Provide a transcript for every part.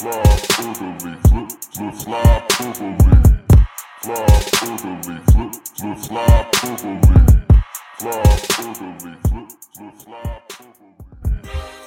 Fly orderly, flip, flip, fly orderly. Fly orderly, flip, flip, fly orderly. Fly orderly, flip, flip, fly orderly.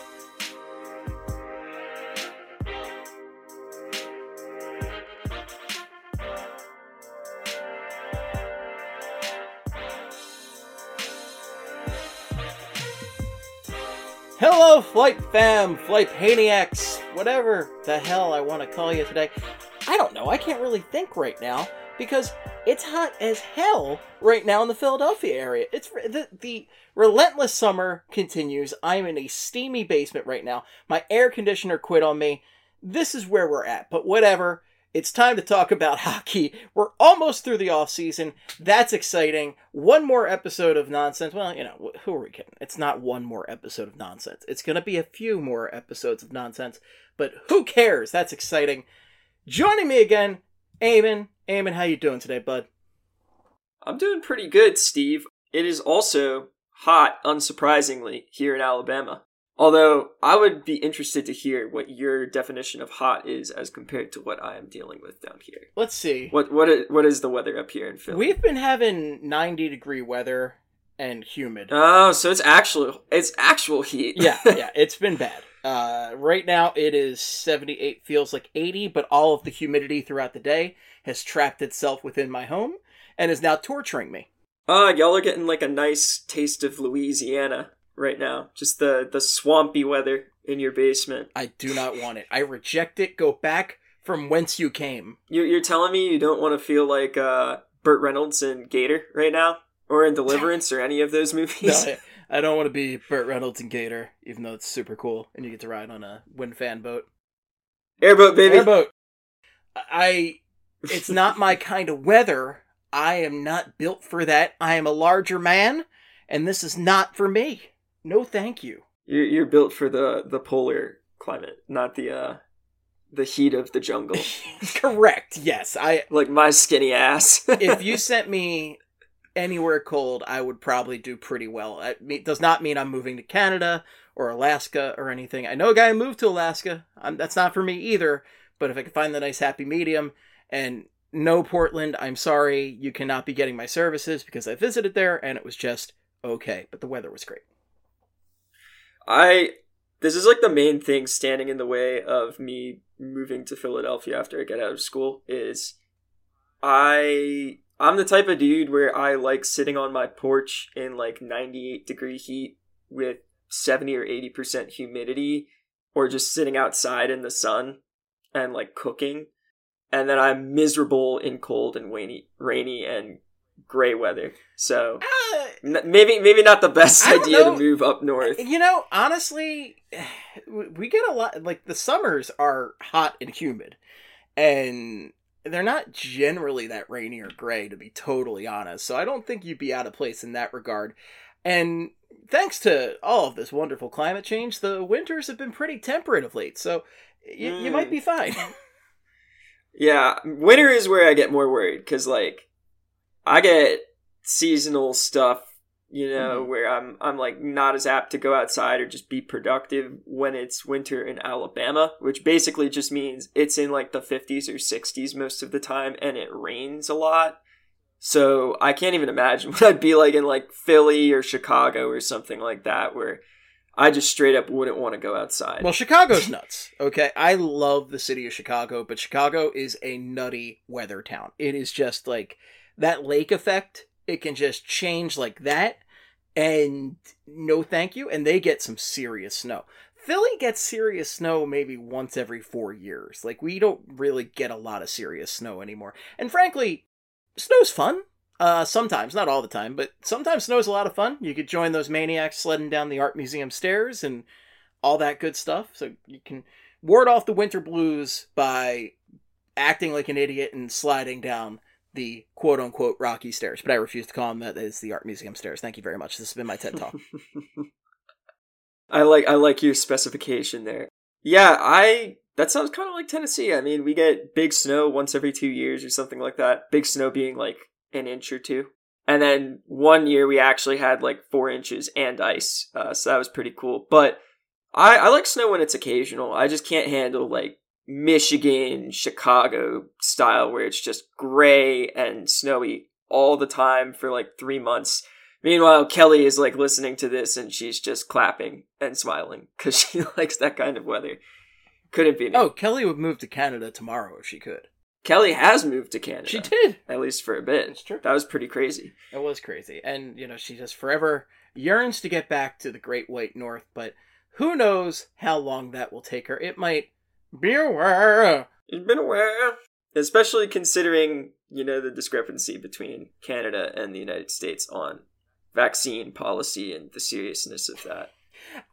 Hello, Flight Fam, Flight Paniacs, whatever the hell I want to call you today. I don't know, I can't really think right now because it's hot as hell right now in the Philadelphia area. It's the, the relentless summer continues. I'm in a steamy basement right now. My air conditioner quit on me. This is where we're at, but whatever. It's time to talk about hockey. We're almost through the off season. That's exciting. One more episode of nonsense. Well, you know, who are we kidding? It's not one more episode of nonsense. It's going to be a few more episodes of nonsense, but who cares? That's exciting. Joining me again, Eamon. Eamon, how you doing today, bud? I'm doing pretty good, Steve. It is also hot, unsurprisingly, here in Alabama. Although I would be interested to hear what your definition of hot is as compared to what I am dealing with down here. Let's see. What what is, what is the weather up here in Philly? We've been having 90 degree weather and humid. Oh, so it's actual it's actual heat. yeah, yeah, it's been bad. Uh, right now it is 78, feels like 80, but all of the humidity throughout the day has trapped itself within my home and is now torturing me. Ah, y'all are getting like a nice taste of Louisiana right now. Just the the swampy weather in your basement. I do not want it. I reject it. Go back from whence you came. You're, you're telling me you don't want to feel like uh, Burt Reynolds in Gator right now, or in Deliverance, or any of those movies? No, I, I don't want to be Burt Reynolds and Gator, even though it's super cool and you get to ride on a wind fan boat. Airboat, baby. Airboat. I. It's not my kind of weather. I am not built for that. I am a larger man, and this is not for me. No, thank you. You're, you're built for the the polar climate, not the uh the heat of the jungle. Correct. Yes, I. like my skinny ass. If you sent me anywhere cold, I would probably do pretty well. It does not mean I'm moving to Canada or Alaska or anything. I know a guy who moved to Alaska. I'm, that's not for me either. But if I could find the nice happy medium and no Portland, I'm sorry, you cannot be getting my services because I visited there and it was just okay. But the weather was great. I this is like the main thing standing in the way of me moving to Philadelphia after I get out of school is I I'm the type of dude where I like sitting on my porch in like 98 degree heat with 70 or 80% humidity or just sitting outside in the sun and like cooking. And then I'm miserable in cold and rainy rainy and gray weather. So Uh, n- maybe maybe not the best idea know. to move up north. You know, honestly, we get a lot. Like the summers are hot and humid, and they're not generally that rainy or gray, to be totally honest. So I don't think you'd be out of place in that regard. And thanks to all of this wonderful climate change, the winters have been pretty temperate of late. So y- you might Mm. be fine. Yeah, winter is where I get more worried because like I get seasonal stuff, you know, Mhm. where I'm I'm like not as apt to go outside or just be productive when it's winter in Alabama, which basically just means it's in like the 50s or 60s most of the time and it rains a lot. So I can't even imagine what I'd be like in like Philly or Chicago or something like that where I just straight up wouldn't want to go outside. Well, Chicago's nuts. Okay, I love the city of Chicago, but Chicago is a nutty weather town. It is just like that lake effect. It can just change like that, and no thank you. And they get some serious snow. Philly gets serious snow maybe once every four years. Like we don't really get a lot of serious snow anymore. And frankly, snow's fun. Uh, sometimes, not all the time, but sometimes snow's a lot of fun. You could join those maniacs sledding down the art museum stairs and all that good stuff. So you can ward off the winter blues by acting like an idiot and sliding down the quote unquote rocky stairs. But I refuse to call them that. It's the art museum stairs. Thank you very much. This has been my TED talk. I like I like your specification there. Yeah, I that sounds kind of like Tennessee. I mean, we get big snow once every 2 years or something like that. Big snow being like an inch or two. And then one year we actually had like 4 inches and ice. Uh, so that was pretty cool. But I I like snow when it's occasional. I just can't handle like Michigan, Chicago style where it's just gray and snowy all the time for like 3 months Meanwhile, Kelly is like listening to this and she's just clapping and smiling because she likes that kind of weather. Couldn't be me. oh, Kelly would move to Canada tomorrow if she could. Kelly has moved to Canada. She did. At least for a bit. It's true. That was pretty crazy. It was crazy. And, you know, she just forever yearns to get back to the Great White North, but who knows how long that will take her. It might be aware. You've been aware. Especially considering, you know, the discrepancy between Canada and the United States on vaccine policy and the seriousness of that.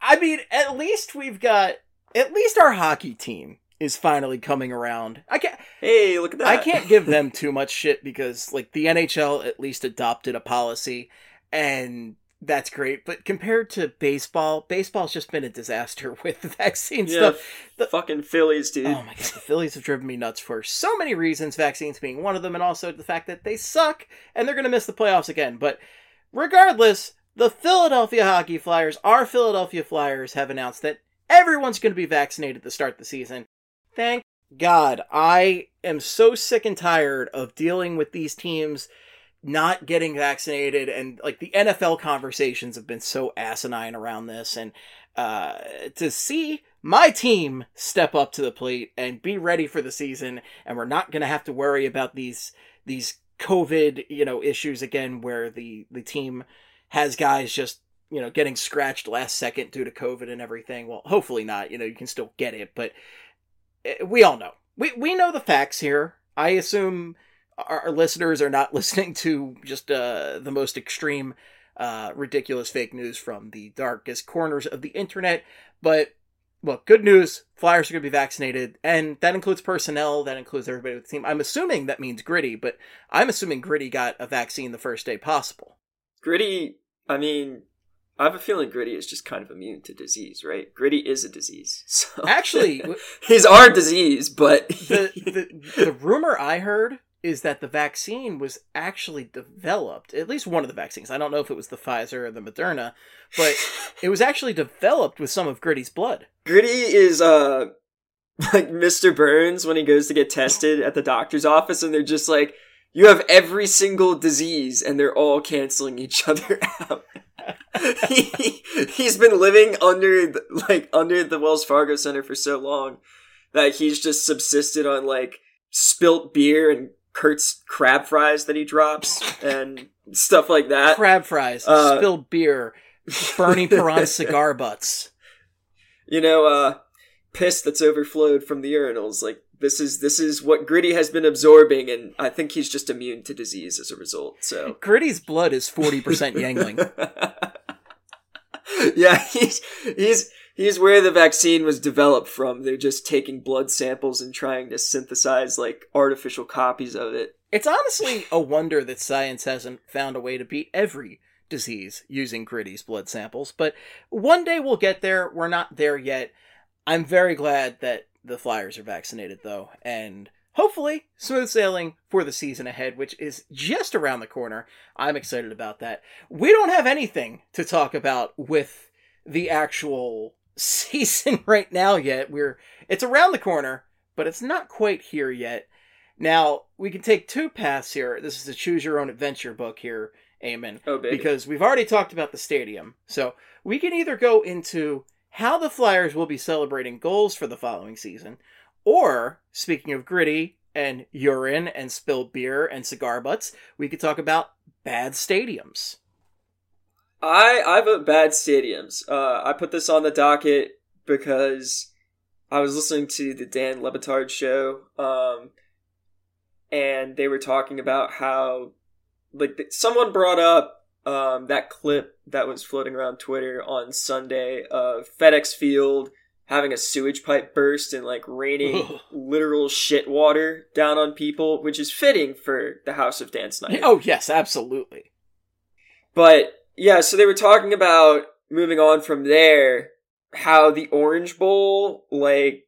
I mean, at least we've got at least our hockey team is finally coming around. I can't Hey, look at that. I can't give them too much shit because like the NHL at least adopted a policy and that's great. But compared to baseball, baseball's just been a disaster with the vaccine yeah, stuff. the fucking Phillies, dude. Oh my god, the Phillies have driven me nuts for so many reasons, vaccines being one of them, and also the fact that they suck and they're gonna miss the playoffs again. But regardless, the Philadelphia Hockey Flyers, our Philadelphia Flyers, have announced that everyone's gonna be vaccinated to start the season. Thank God. I am so sick and tired of dealing with these teams not getting vaccinated and like the NFL conversations have been so asinine around this and uh to see my team step up to the plate and be ready for the season and we're not going to have to worry about these these covid you know issues again where the the team has guys just you know getting scratched last second due to covid and everything. Well hopefully not you know you can still get it but eh, we all know. We we know the facts here. I assume our, our listeners are not listening to just uh, the most extreme, uh, ridiculous fake news from the darkest corners of the internet. But well, good news: Flyers are going to be vaccinated, and that includes personnel. That includes everybody with the team. I'm assuming that means Gritty, but I'm assuming Gritty got a vaccine the first day possible. Gritty, I mean, I have a feeling Gritty is just kind of immune to disease, right? Gritty is a disease. So Actually, he's our disease, but the, the the rumor I heard is that the vaccine was actually developed, at least one of the vaccines. I don't know if it was the Pfizer or the Moderna, but it was actually developed with some of Gritty's blood. Gritty is uh like Mr. Burns when he goes to get tested at the doctor's office and they're just like, You have every single disease and they're all canceling each other out. he, he's been living under the, like under the Wells Fargo Center for so long that he's just subsisted on like spilt beer and Kurt's crab fries that he drops and stuff like that. Crab fries, Uh, spilled beer, Bernie Parent cigar butts. you know, uh, piss that's overflowed from the urinals. Like this is this is what Gritty has been absorbing, and I think he's just immune to disease as a result. So Gritty's blood is 40% Yuengling. yeah, he's he's he's where the vaccine was developed from. They're just taking blood samples and trying to synthesize like artificial copies of it. It's honestly a wonder that science hasn't found a way to beat every disease using Gritty's blood samples, but one day we'll get there. We're not there yet. I'm very glad that the Flyers are vaccinated, though, and hopefully smooth sailing for the season ahead, which is just around the corner. I'm excited about that. We don't have anything to talk about with the actual season right now yet. We're it's around the corner, but it's not quite here yet. Now, we can take two paths here. This is a choose your own adventure book here Eamon, Oh, baby. because we've already talked about the stadium. So we can either go into how the Flyers will be celebrating goals for the following season, or speaking of gritty and urine and spilled beer and cigar butts, we could talk about bad stadiums. I I vote bad stadiums. Uh, I put this on the docket because I was listening to the Dan Le Batard show, um, and they were talking about how, like, someone brought up um, that clip that was floating around Twitter on Sunday of FedEx Field having a sewage pipe burst and like raining literal shit water down on people, which is fitting for the House of Dan Snyder. Oh yes, absolutely. But yeah, so they were talking about moving on from there, how the Orange Bowl, like,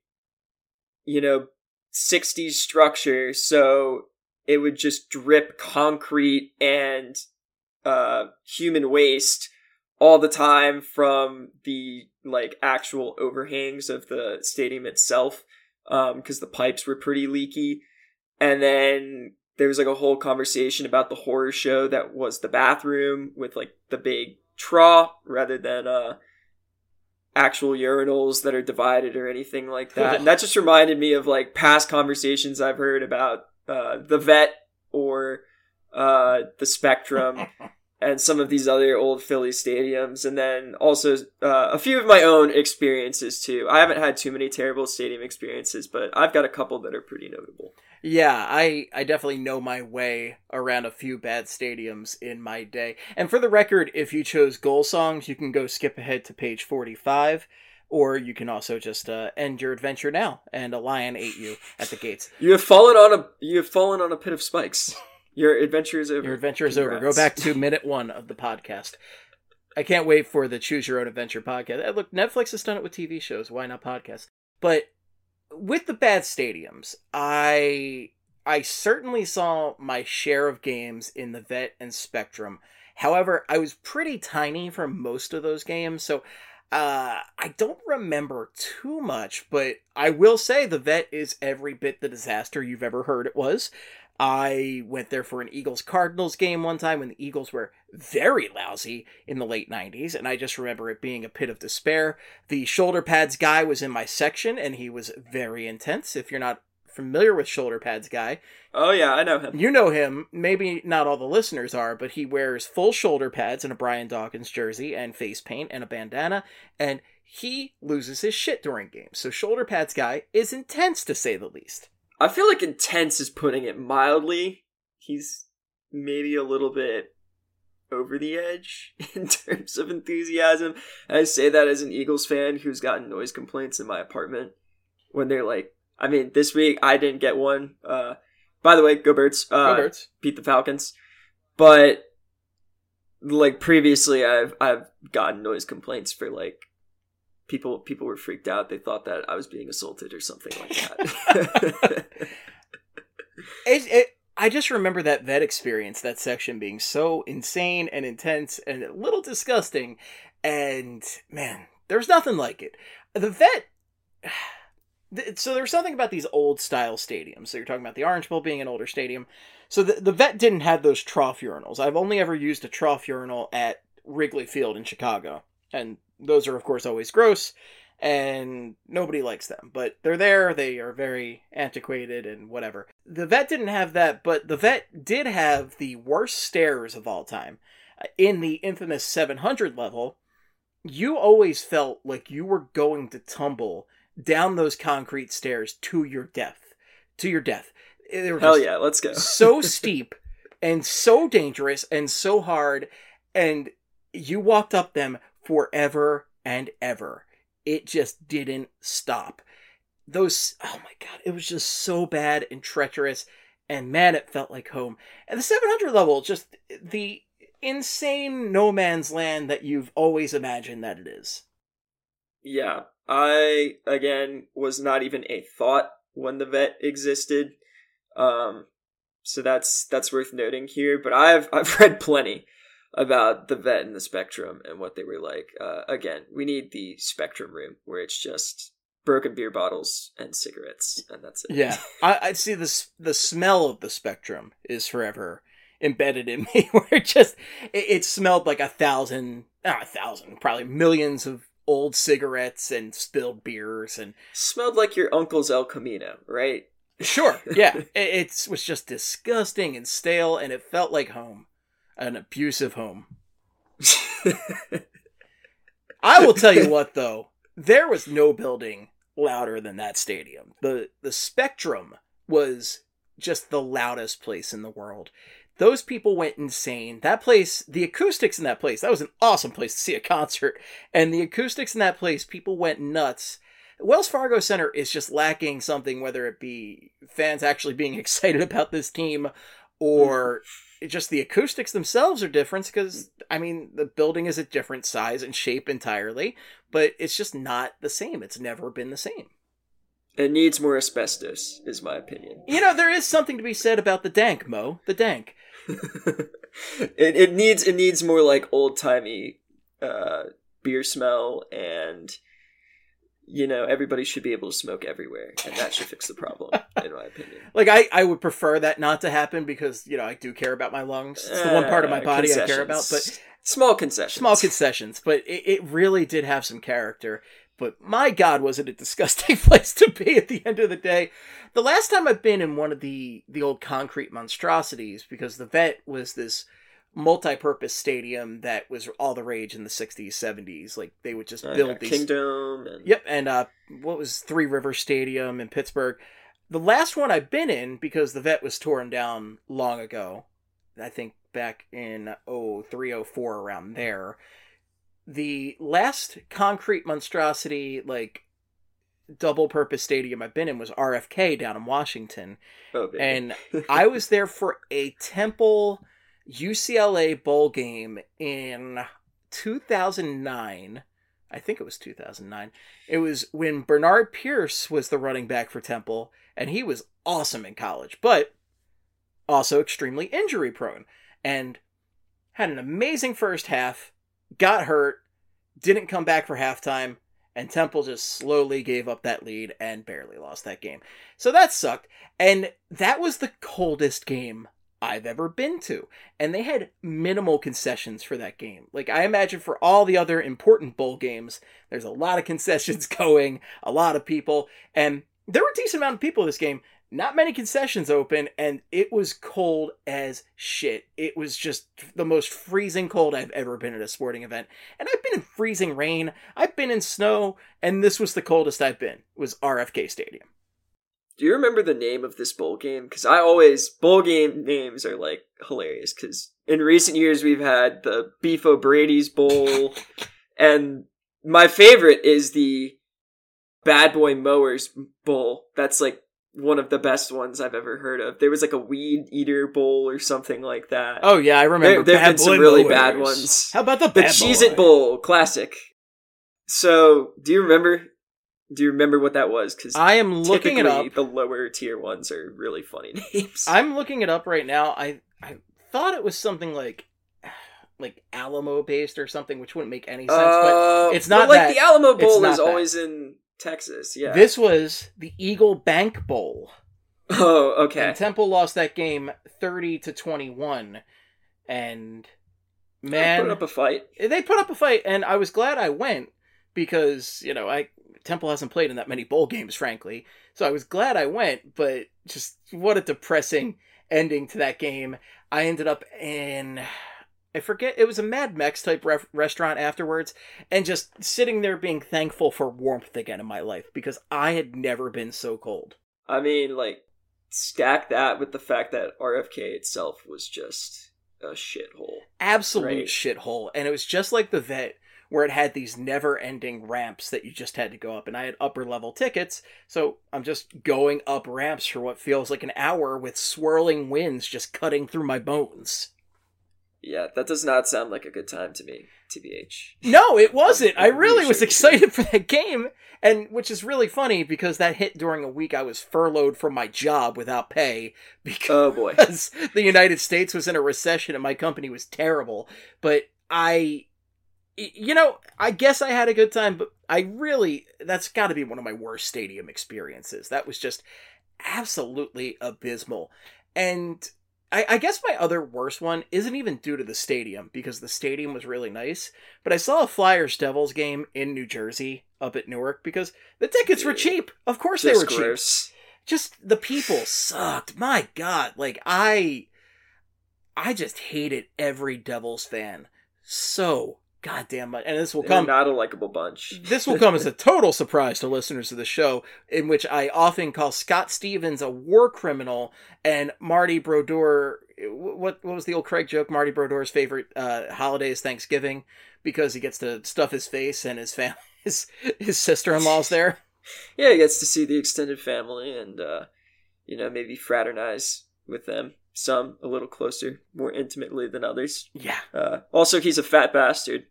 you know, 60s structure, so it would just drip concrete and uh, human waste all the time from the like actual overhangs of the stadium itself because the pipes were pretty leaky. And then there was like a whole conversation about the horror show that was the bathroom with like the big trough rather than uh actual urinals that are divided or anything like that. and that just reminded me of like past conversations I've heard about uh the vet or uh the spectrum and some of these other old Philly stadiums, and then also uh, a few of my own experiences too. I haven't had too many terrible stadium experiences, but I've got a couple that are pretty notable. Yeah, I I definitely know my way around a few bad stadiums in my day. And for the record, if you chose goal songs, you can go skip ahead to page 45 or you can also just uh, end your adventure now and a lion ate you at the gates. You have fallen on a you have fallen on a pit of spikes. Your adventure is over. Your adventure is over. Go back to minute 1 of the podcast. I can't wait for the choose your own adventure podcast. Uh, Look, Netflix has done it with TV shows, why not podcasts? But with the bad stadiums, I I certainly saw my share of games in the Vet and Spectrum. However, I was pretty tiny for most of those games, so uh, I don't remember too much. But I will say the Vet is every bit the disaster you've ever heard it was. I went there for an Eagles Cardinals game one time when the Eagles were very lousy in the late 90s, and I just remember it being a pit of despair. The shoulder pads guy was in my section, and he was very intense. If you're not familiar with shoulder pads guy, Oh yeah, I know him. you know him. Maybe not all the listeners are, but he wears full shoulder pads and a Brian Dawkins jersey and face paint and a bandana, and he loses his shit during games. So shoulder pads guy is intense to say the least. I feel like intense is putting it mildly. He's maybe a little bit over the edge in terms of enthusiasm. I say that as an Eagles fan who's gotten noise complaints in my apartment when they're like, I mean, this week I didn't get one. Uh, by the way, go Birds. Uh, Go Birds. beat the Falcons. But like previously, I've I've gotten noise complaints for like people people were freaked out. They thought that I was being assaulted or something like that. It, it, I just remember that vet experience, that section being so insane and intense and a little disgusting. And man, there's nothing like it. The vet. So there's something about these old style stadiums. So you're talking about the Orange Bowl being an older stadium. So the, the vet didn't have those trough urinals. I've only ever used a trough urinal at Wrigley Field in Chicago. And those are, of course, always gross and nobody likes them. But they're there, they are very antiquated and whatever. The vet didn't have that, but the vet did have the worst stairs of all time. Uh, In the infamous 700 level, you always felt like you were going to tumble down those concrete stairs to your death. To your death. They were Hell yeah, let's go. so steep and so dangerous and so hard and you walked up them forever and ever. It just didn't stop. Those oh my god it was just so bad and treacherous and man it felt like home. And the 700 level just the insane no man's land that you've always imagined that it is. Yeah, I again was not even a thought when the vet existed. Um so that's that's worth noting here, but I've I've read plenty about the vet and the spectrum and what they were like. Uh again, we need the spectrum room where it's just broken beer bottles and cigarettes and that's it. Yeah, I, I see this. The smell of the spectrum is forever embedded in me where it just it, it smelled like a thousand not a thousand probably millions of old cigarettes and spilled beers and Smelled like your uncle's El Camino, right? sure yeah it, it was just disgusting and stale and it felt like home an abusive home I will tell you what though, there was no building louder than that stadium. The the Spectrum was just the loudest place in the world. Those people went insane. That place, the acoustics in that place, that was an awesome place to see a concert. And the acoustics in that place, people went nuts. Wells Fargo Center is just lacking something, whether it be fans actually being excited about this team or just the acoustics themselves are different because I mean the building is a different size and shape entirely, but it's just not the same. It's never been the same. It needs more asbestos, is my opinion. You know, there is something to be said about the dank, Mo. The dank. it, it needs it needs more like old timey uh, beer smell, and you know everybody should be able to smoke everywhere, and that should fix the problem, in my opinion. Like I, I would prefer that not to happen because you know I do care about my lungs. It's the one part of my Uh, body I care about, but small concessions. small concessions. But it, it really did have some character. But my God, was it a disgusting place to be at the end of the day? The last time I've been in one of the the old concrete monstrosities, because the vet was this multi-purpose stadium that was all the rage in the 60s 70s like they would just Uh, build these Kingdome and Yep, and uh, what was Three River Stadium in Pittsburgh? The last one I've been in because the vet was torn down long ago. I think back in 03, 04, around there. The last concrete monstrosity, like double purpose stadium I've been in was RFK down in Washington. oh. And I was there for a Temple UCLA bowl game in 2009. I think it was 2009. It was when Bernard Pierce was the running back for Temple, and he was awesome in college, but also extremely injury prone. And had an amazing first half, got hurt, didn't come back for halftime, and Temple just slowly gave up that lead and barely lost that game. So that sucked. And that was the coldest game I've ever been to. And they had minimal concessions for that game. Like, I imagine for all the other important bowl games, there's a lot of concessions going, a lot of people. And there were a decent amount of people this game. Not many concessions open, and it was cold as shit. It was just the most freezing cold I've ever been at a sporting event. And I've been in freezing rain, I've been in snow, and this was the coldest I've been. Was RFK Stadium. Do you remember the name of this bowl game? Because I always bowl game names are like hilarious. Because in recent years we've had the Beef O'Brady's Bowl, and my favorite is the Bad Boy Mowers Bowl. That's like one of the best ones I've ever heard of. There was like a Weed Eater Bowl or something like that. Oh yeah, I remember. There- there have been some really Mowers. bad ones. How about the the Cheez It Bowl, classic. So, do you remember? Do you remember what that was? Because I am looking it up. The lower tier ones are really funny names. I'm looking it up right now. I I thought it was something like like Alamo based or something, which wouldn't make any sense. Uh, it's not but, like that. the Alamo Bowl is that. always in Texas. Yeah. this was the Eagle Bank Bowl. Oh, okay. And Temple lost that game 30 to 21. And man, put up a fight. they put up a fight and I was glad I went because, you know, I Temple hasn't played in that many bowl games frankly. So I was glad I went, but just what a depressing ending to that game. I ended up in I forget it was a Mad Mex type ref- restaurant afterwards and just sitting there being thankful for warmth again in my life because I had never been so cold. I mean, like, stack that with the fact that RFK itself was just a shithole. absolute Right. shithole. And it was just like the vet where it had these never ending ramps that you just had to go up. And I had upper level tickets, so I'm just going up ramps for what feels like an hour with swirling winds just cutting through my bones. Yeah, that does not sound like a good time to me, TBH. No, it wasn't. I really was excited for that game, and which is really funny because that hit during a week I was furloughed from my job without pay oh, because Oh boy. the United States was in a recession and my company was terrible. But I, you know, I guess I had a good time, but I really, that's got to be one of my worst stadium experiences. That was just absolutely abysmal. And I, I guess my other worst one isn't even due to the stadium because the stadium was really nice. But I saw a Flyers Devils game in New Jersey up at Newark because the tickets were cheap. Of course they were cheap. Just the people sucked. My God, like I, I just hated every Devils fan so goddamn much. And this will They're come not a likable bunch. this will come as a total surprise to listeners of the show, in which I often call Scott Stevens a war criminal and Marty Brodeur. What what was the old Craig joke? Marty Brodeur's favorite uh, holiday is Thanksgiving because he gets to stuff his face and his fam- his his sister in law's there. yeah, he gets to see the extended family and uh, you know maybe fraternize with them. Some a little closer, more intimately than others. Yeah, Uh, also, he's a fat bastard.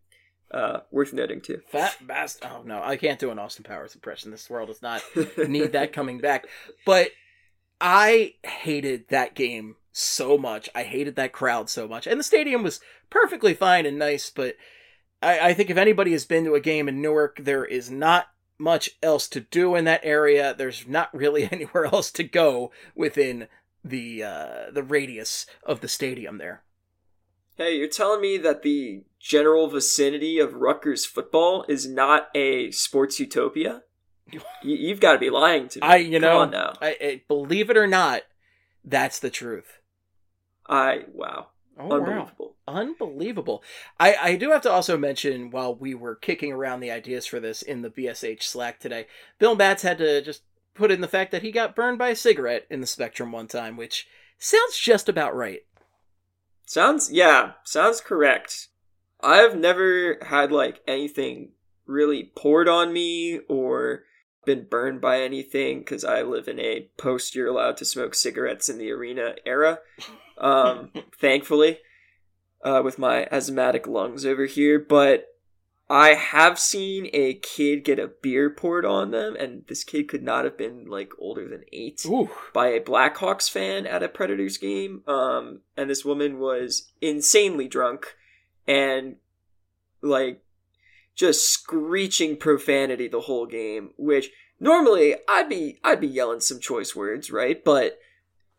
Uh, worth noting too. fat bastard. Oh no, I can't do an Austin Powers impression. This world does not need that coming back. But I hated that game so much. I hated that crowd so much. And the stadium was perfectly fine and nice, but I, I think if anybody has been to a game in Newark, there is not much else to do in that area. There's not really anywhere else to go within the uh, the radius of the stadium there. Hey, you're telling me that the general vicinity of Rutgers football is not a sports utopia? You, you've got to be lying to me. I you Come know on now. I, I believe it or not, that's the truth. I wow, Oh, wow. unbelievable. Unbelievable. I, I do have to also mention while we were kicking around the ideas for this in the BSH Slack today, Bill Matz had to just put in the fact that he got burned by a cigarette in the Spectrum one time, which sounds just about right. Sounds yeah, sounds correct. I've never had like anything really poured on me or been burned by anything because I live in a post you're allowed to smoke cigarettes in the arena era. Um, thankfully, uh, with my asthmatic lungs over here, but I have seen a kid get a beer poured on them, and this kid could not have been like older than eight Ooh. by a Blackhawks fan at a Predators game. Um, and this woman was insanely drunk and like just screeching profanity the whole game, which normally I'd be I'd be yelling some choice words, right? But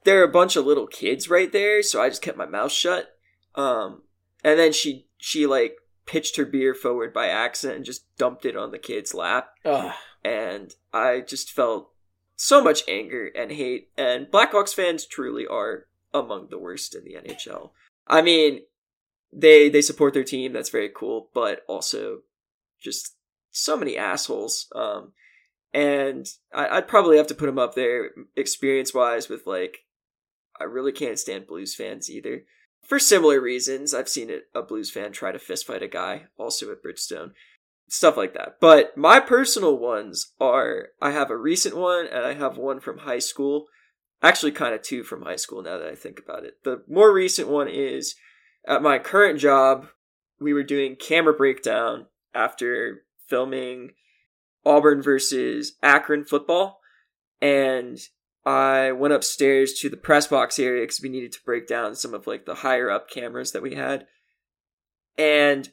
there are a bunch of little kids right there, so I just kept my mouth shut. Um, and then she she like pitched her beer forward by accident and just dumped it on the kid's lap Ugh. and I just felt so much anger and hate. And Blackhawks fans truly are among the worst in the NHL. I mean, they they support their team. That's very cool, but also just so many assholes. Um, and I, I'd probably have to put them up there experience wise with like I really can't stand Blues fans either. For similar reasons, I've seen it, a Blues fan try to fistfight a guy, also at Bridgestone stuff like that. But my personal ones are I have a recent one and I have one from high school. Actually, kind of two from high school now that I think about it. The more recent one is at my current job, we were doing camera breakdown after filming Auburn versus Akron football. And I went upstairs to the press box area because we needed to break down some of like the higher up cameras that we had. And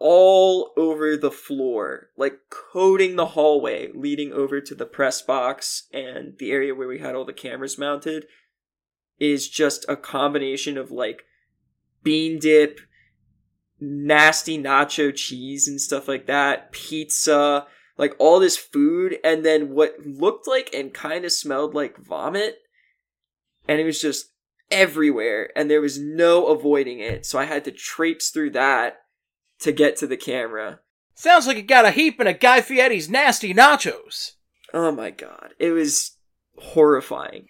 all over the floor, like coating the hallway leading over to the press box and the area where we had all the cameras mounted, is just a combination of like bean dip, nasty nacho cheese and stuff like that, pizza, like all this food, and then what looked like and kind of smelled like vomit. And it was just everywhere, and there was no avoiding it. So I had to traipse through that to get to the camera. Sounds like it got a heap in a Guy Fieri's nasty nachos. Oh my god. It was horrifying.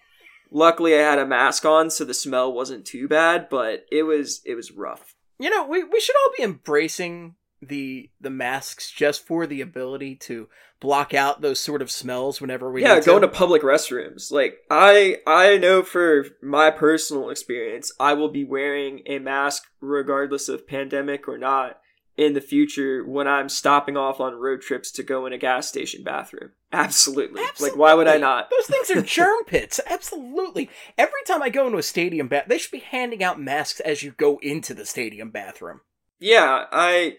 Luckily I had a mask on so the smell wasn't too bad, but it was it was rough. You know, we, we should all be embracing the the masks just for the ability to block out those sort of smells whenever we yeah, going to. to public restrooms. Like I I know for my personal experience, I will be wearing a mask regardless of pandemic or not in the future when I'm stopping off on road trips to go in a gas station bathroom. Absolutely. Like why would I not? Those things are germ pits. Absolutely. Every time I go into a stadium bath, they should be handing out masks as you go into the stadium bathroom. Yeah, I.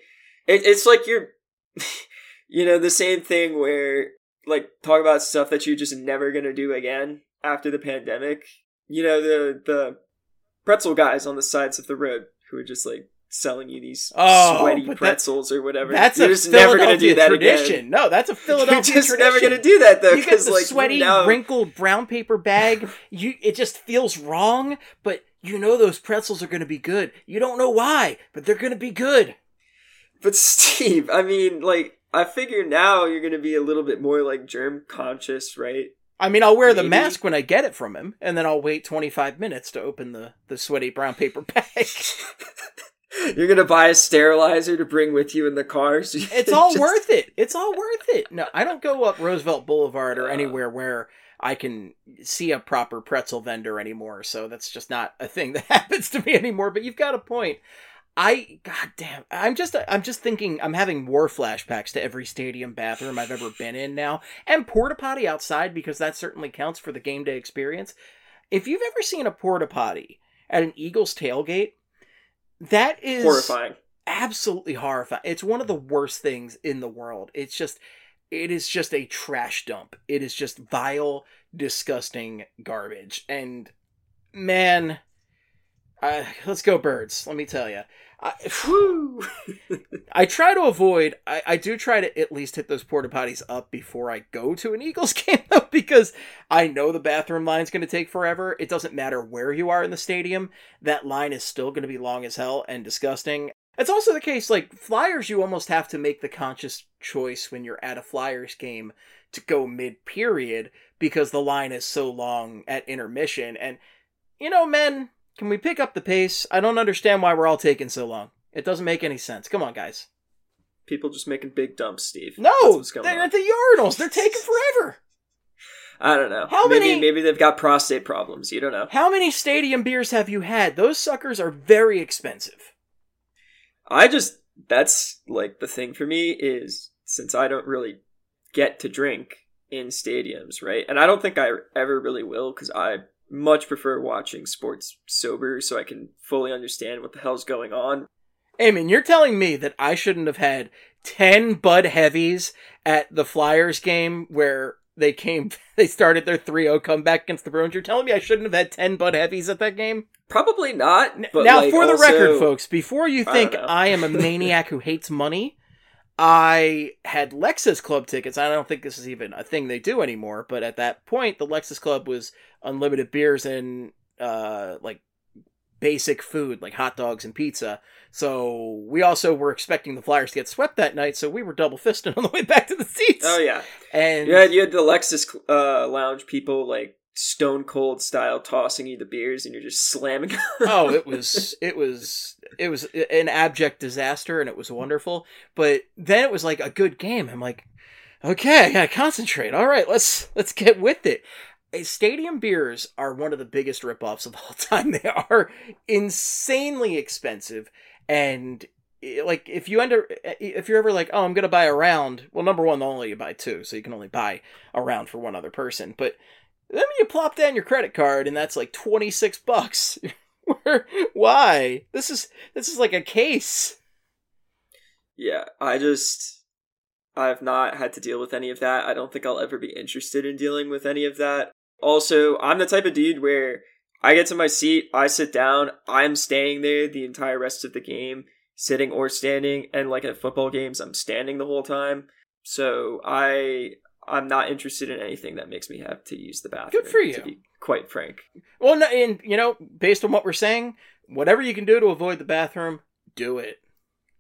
It, it's like you're, you know, the same thing where like talk about stuff that you're just never gonna do again after the pandemic. You know the the pretzel guys on the sides of the road who are just like selling you these Oh, sweaty but that- pretzels or whatever. That's You're a just never Philadelphia gonna do that tradition. again. No, that's a Philadelphia You're just tradition. never gonna do that though, you get because the like sweaty, wrinkled brown paper bag. You, it just feels wrong, but you know those pretzels are going to be good. You don't know why, but they're going to be good. But Steve, I mean, like, I figure now you're gonna be a little bit more like germ conscious, right? I mean, I'll wear the mask when I get it from him, and then I'll wait 25 minutes to open the, the sweaty brown paper bag. You're gonna buy a sterilizer to bring with you in the car. So it's all just- worth it. It's all worth it. No, I don't go up Roosevelt Boulevard or anywhere where I can see a proper pretzel vendor anymore. So that's just not a thing that happens to me anymore. But you've got a point. I god damn, I'm just I'm just thinking I'm having war flashbacks to every stadium bathroom I've ever been in now, and porta potty outside because that certainly counts for the game day experience. If you've ever seen a porta potty at an Eagles tailgate, that is horrifying. absolutely horrifying. It's one of the worst things in the world. It's just it is just a trash dump. It is just vile, disgusting garbage. And man, uh, let's go birds. Let me tell you. I, I try to avoid. I, I do try to at least hit those porta potties up before I go to an Eagles game, though, because I know the bathroom line's going to take forever. It doesn't matter where you are in the stadium; that line is still going to be long as hell and disgusting. It's also the case, like Flyers, you almost have to make the conscious choice when you're at a Flyers game to go mid period because the line is so long at intermission. And you know, men, can we pick up the pace? I don't understand why we're all taking so long. It doesn't make any sense. Come on, guys. People just making big dumps, Steve. No, they're on. at the urinals. They're taking forever. I don't know. How maybe many- maybe they've got prostate problems. You don't know. How many stadium beers have you had? Those suckers are very expensive. I just that's like the thing for me is since I don't really get to drink in stadiums, right? And I don't think I ever really will because I much prefer watching sports sober so I can fully understand what the hell's going on. Eamon, you're telling me that I shouldn't have had 10 Bud Heavies at the Flyers game where they came, they started their 3 0 comeback against the Bruins. You're telling me I shouldn't have had 10 Bud Heavies at that game? Probably not. Now, like, for the also- record, folks, before you think don't. I am a maniac who hates money, I had Lexus Club tickets. I don't think this is even a thing they do anymore, but at that point, the Lexus Club was unlimited beers and uh, like basic food, like hot dogs and pizza. So we also were expecting the Flyers to get swept that night, so we were double fisting on the way back to the seats. Oh yeah, and you had you had the Lexus uh, lounge people like stone cold style tossing you the beers and you're just slamming. oh it was it was it was an abject disaster and it was wonderful. But then it was like a good game. I'm like okay i gotta concentrate. All right let's let's get with it. Uh, stadium beers are one of the biggest ripoffs of all time. They are insanely expensive. And eh, like if you end up if you're ever like oh i'm gonna buy a round well number one only you buy two so you can only buy a round for one other person but then you plop down your credit card and that's like 26 bucks why this is this is like a case Yeah, I just I've not had to deal with any of that. I don't think I'll ever be interested in dealing with any of that. Also, I'm the type of dude where I get to my seat, I sit down, I'm staying there the entire rest of the game, sitting or standing, and like at football games, I'm standing the whole time. So I I'm not interested in anything that makes me have to use the bathroom. Good for you. To be quite frank. well no, and you know based on what we're saying whatever you can do to avoid the bathroom do it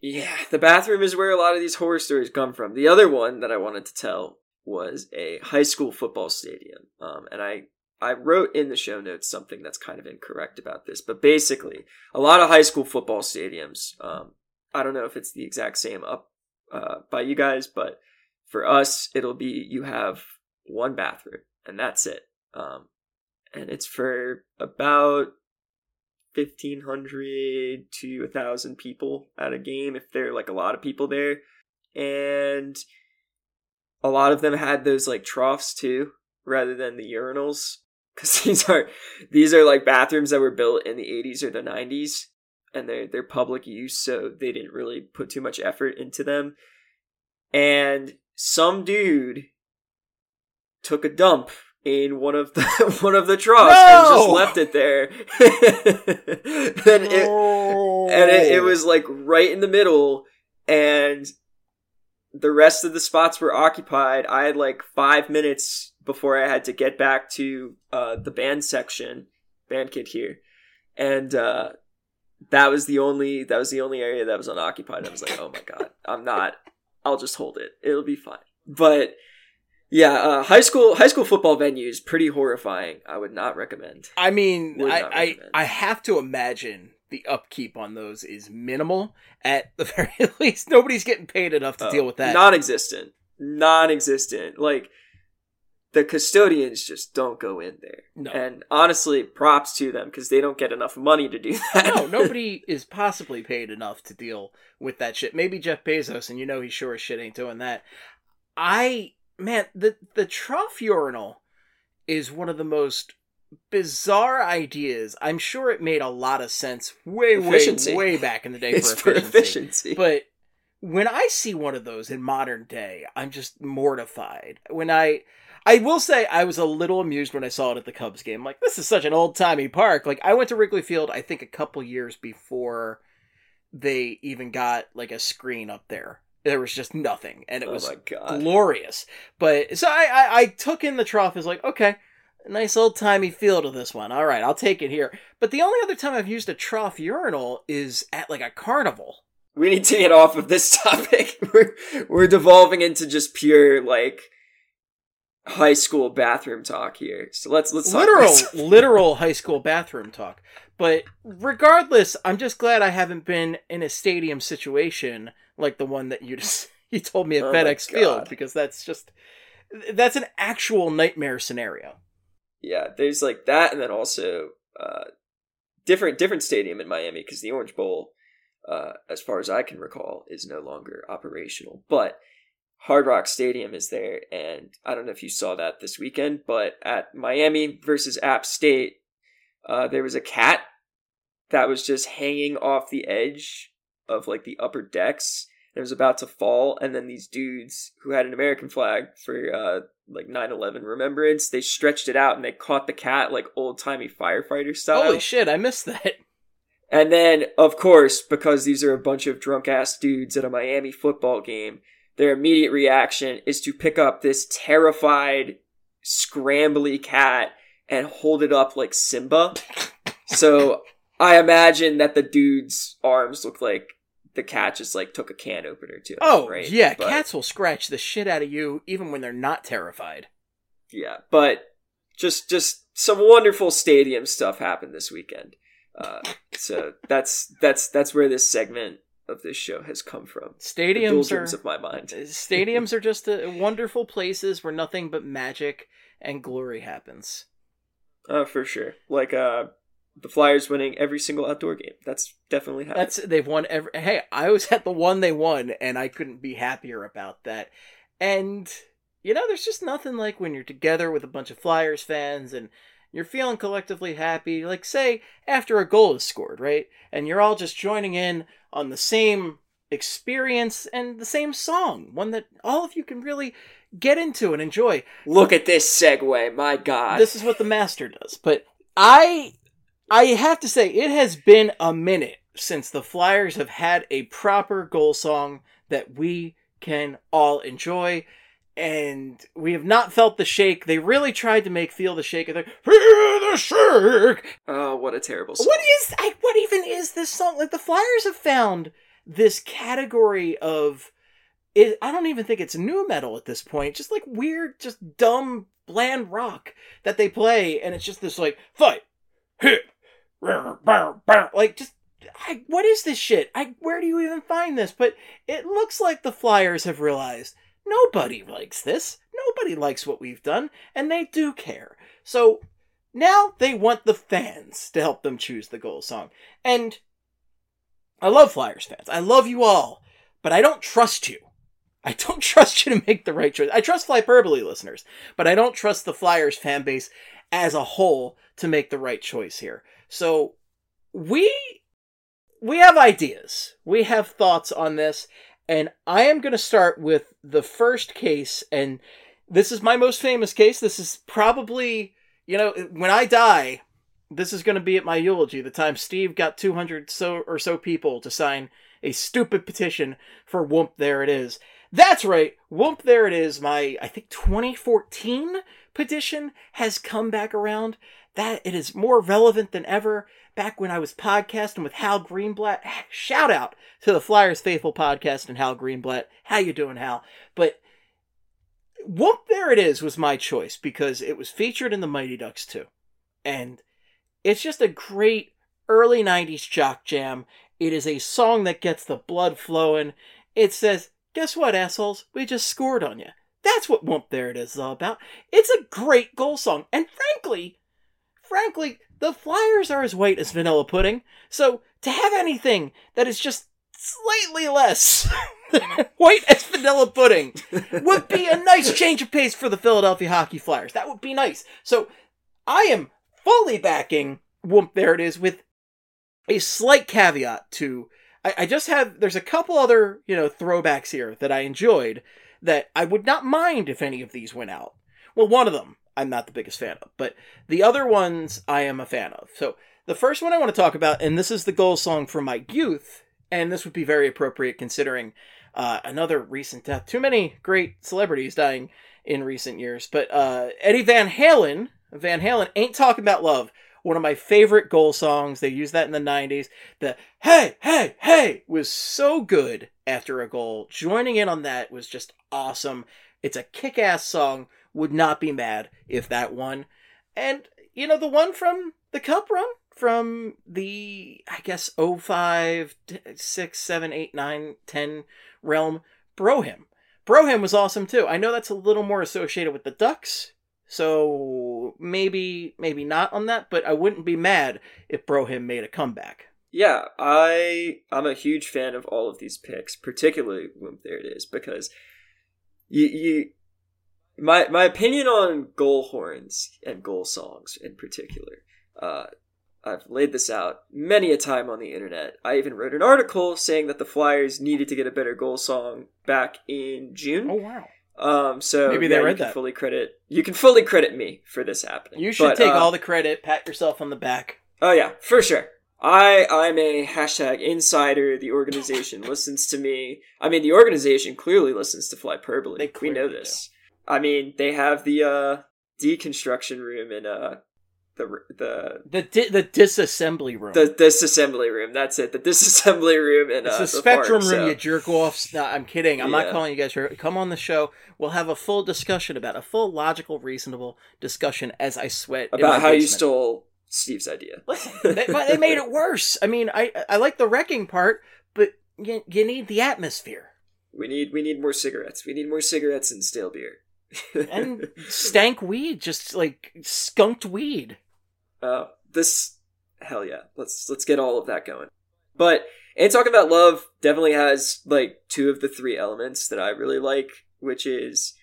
Yeah, the bathroom is where a lot of these horror stories come from. The other one that I wanted to tell was a high school football stadium. Um, and I, I wrote in the show notes something that's kind of incorrect about this, but basically, a lot of high school football stadiums, um, I don't know if it's the exact same up uh, by you guys, but for us, it'll be you have one bathroom and that's it. Um, and it's for about 1500 to 1000 people at a game if there are like a lot of people there and a lot of them had those like troughs too rather than the urinals because these are these are like bathrooms that were built in the 80s or the 90s and they're they're public use so they didn't really put too much effort into them and some dude took a dump in one of the one of the troughs and just left it there. and it, and it, it was like right in the middle and the rest of the spots were occupied. I had like five minutes before i had to get back to uh, the band section band kit here. And uh, that was the only that was the only area that was unoccupied. I was like oh my god i'm not i'll just hold it it'll be fine but yeah uh, high school high school football venues pretty horrifying i would not recommend I mean, I, I. I have to imagine the upkeep on those is minimal. At the very least, nobody's getting paid enough to Oh, deal with that. Non-existent. Non-existent. Like the custodians just don't go in there. No. And honestly, props to them because they don't get enough money to do that. no, nobody is possibly paid enough to deal with that shit. Maybe Jeff Bezos, and you know he sure as shit ain't doing that. I man, the the trough urinal is one of the most bizarre ideas. I'm sure it made a lot of sense way, Efficiency. way, way back in the day for for efficiency. efficiency. But when I see one of those in modern day, I'm just mortified. When I I will say I was a little amused when I saw it at the Cubs game. Like this is such an old timey park. Like I went to Wrigley Field I think a couple years before they even got like a screen up there. There was just nothing, and it oh was glorious. But so I, I I took in the trough as like okay, nice old timey feel to this one. All right, I'll take it here. But the only other time I've used a trough urinal is at like a carnival. we need to get off of this topic. we're we're devolving into just pure like high school bathroom talk here. So let's let's literal literal high school bathroom talk. But regardless, I'm just glad I haven't been in a stadium situation like the one that you just you told me at Oh FedEx Field because that's just that's an actual nightmare scenario. yeah there's like that and then also uh different different stadium in miami because the orange bowl uh as far as i can recall is no longer operational but hard rock stadium is there and i don't know if you saw that this weekend but at miami versus app state uh there was a cat that was just hanging off the edge of like the upper decks and it was about to fall and then these dudes who had an american flag for uh like 9-11 remembrance they stretched it out and they caught the cat like old-timey firefighter style Holy shit, I missed that. and then of course because these are a bunch of drunk ass dudes at a miami football game their immediate reaction is to pick up this terrified scrambly cat and hold it up like simba. So i imagine that the dude's arms look like the cat just like took a can opener to Oh, right? yeah, But- cats will scratch the shit out of you even when they're not terrified. yeah but just just some wonderful stadium stuff happened this weekend. Uh, so that's that's that's where this segment of this show has come from Stadiums are of my mind stadiums are just uh wonderful places where nothing but magic and glory happens. uh, for sure like uh the flyers winning every single outdoor game that's definitely happened That's they've won every. Hey, I was at the one they won, and I couldn't be happier about that. And you know, there's just nothing like when you're together with a bunch of Flyers fans and you're feeling collectively happy. Like say after a goal is scored, right, and you're all just joining in on the same experience and the same song, one that all of you can really get into and enjoy. look at this segue my god This is what the master does. But I I have to say it has been a minute since the Flyers have had a proper goal song that we can all enjoy. And we have not felt the shake. They really tried to make feel the shake. They're feel the shake. oh what a terrible song. What is I, what even is this song? Like the Flyers have found this category of it, I don't even think it's new metal at this point. Just like weird, just dumb, bland rock that they play, and it's just this like fight, hit, like just. I, what is this shit? I where do you even find this? But it looks like the Flyers have realized nobody likes this. Nobody likes what we've done, and they do care. So now they want the fans to help them choose the goal song. And I love Flyers fans. I love you all, but I don't trust you. I don't trust you to make the right choice. I trust Flyperbole listeners, but I don't trust the Flyers fan base as a whole to make the right choice here. So we we have ideas. We have thoughts on this, and I am going to start with the first case and this is my most famous case. This is probably, you know, when I die, this is going to be at my eulogy. The time Steve got 200 so or so people to sign a stupid petition for Whoomp There It Is. That's right, Whoomp There It Is, my, I think 2014 petition has come back around. That it is more relevant than ever. Back when I was podcasting with Hal Greenblatt, shout out to the Flyers Faithful podcast and Hal Greenblatt. How you doing, Hal? But Whoomp There It Is was my choice because it was featured in the Mighty Ducks too. And it's just a great early 90s jock jam. It is a song that gets the blood flowing. It says, Guess what, assholes? We just scored on you. That's what Whoomp There It Is is all about. It's a great goal song. And frankly, frankly, the Flyers are as white as vanilla pudding. So to have anything that is just slightly less white as vanilla pudding would be a nice change of pace for the Philadelphia Hockey Flyers. That would be nice. So I am fully backing Whoomp There It Is with a slight caveat to I, I just have there's a couple other, you know, throwbacks here that I enjoyed that I would not mind if any of these went out. Well, one of them I'm not the biggest fan of, but the other ones I am a fan of. So the first one I want to talk about, and this is the goal song from my youth, and this would be very appropriate considering uh, another recent death. Too many great celebrities dying in recent years, but uh, Eddie Van Halen, Van Halen ain't talking about love. One of my favorite goal songs. They used that in the 90s. The hey, hey, hey was so good after a goal. Joining in on that was just awesome. It's a kick ass song. Would not be mad if that won. And, you know, the one from the Cup run from the, I guess, 05, 6, 7, 8, 9, 10 realm, Bro Hymn. Brohim was awesome too. I know that's a little more associated with the Ducks, so maybe maybe not on that, but I wouldn't be mad if Bro Hymn made a comeback. Yeah, I I'm a huge fan of all of these picks, particularly There It Is, because you you my my opinion on goal horns and goal songs in particular. Uh, I've laid this out many a time on the internet. I even wrote an article saying that the Flyers needed to get a better goal song back in June. Oh wow. Um, so Maybe they yeah, read you can that. fully credit you can fully credit me for this happening. You should But, take uh, all the credit, pat yourself on the back. Oh yeah, for sure. I I'm a hashtag insider. The organization listens to me. I mean, the organization clearly listens to Flyperbole. They we know clearly this. I mean, they have the uh deconstruction room in uh the the The di- the disassembly room. the disassembly room. That's it. The disassembly room in uh, it's the spectrum park, room, so- you jerk offs. No, I'm kidding. I'm Yeah. not calling you guys. here. Come on the show. We'll have a full discussion about a full, logical, reasonable discussion as I sweat about how you stole Steve's idea. Listen, they, they made it worse. I mean, I I like the wrecking part, but you, you need the atmosphere We need we need more cigarettes. We need more cigarettes and stale beer. And stank weed, just like skunked weed. Uh, this hell yeah. Let's let's get all of that going. But and talking about love definitely has like two of the three elements that I really like, which is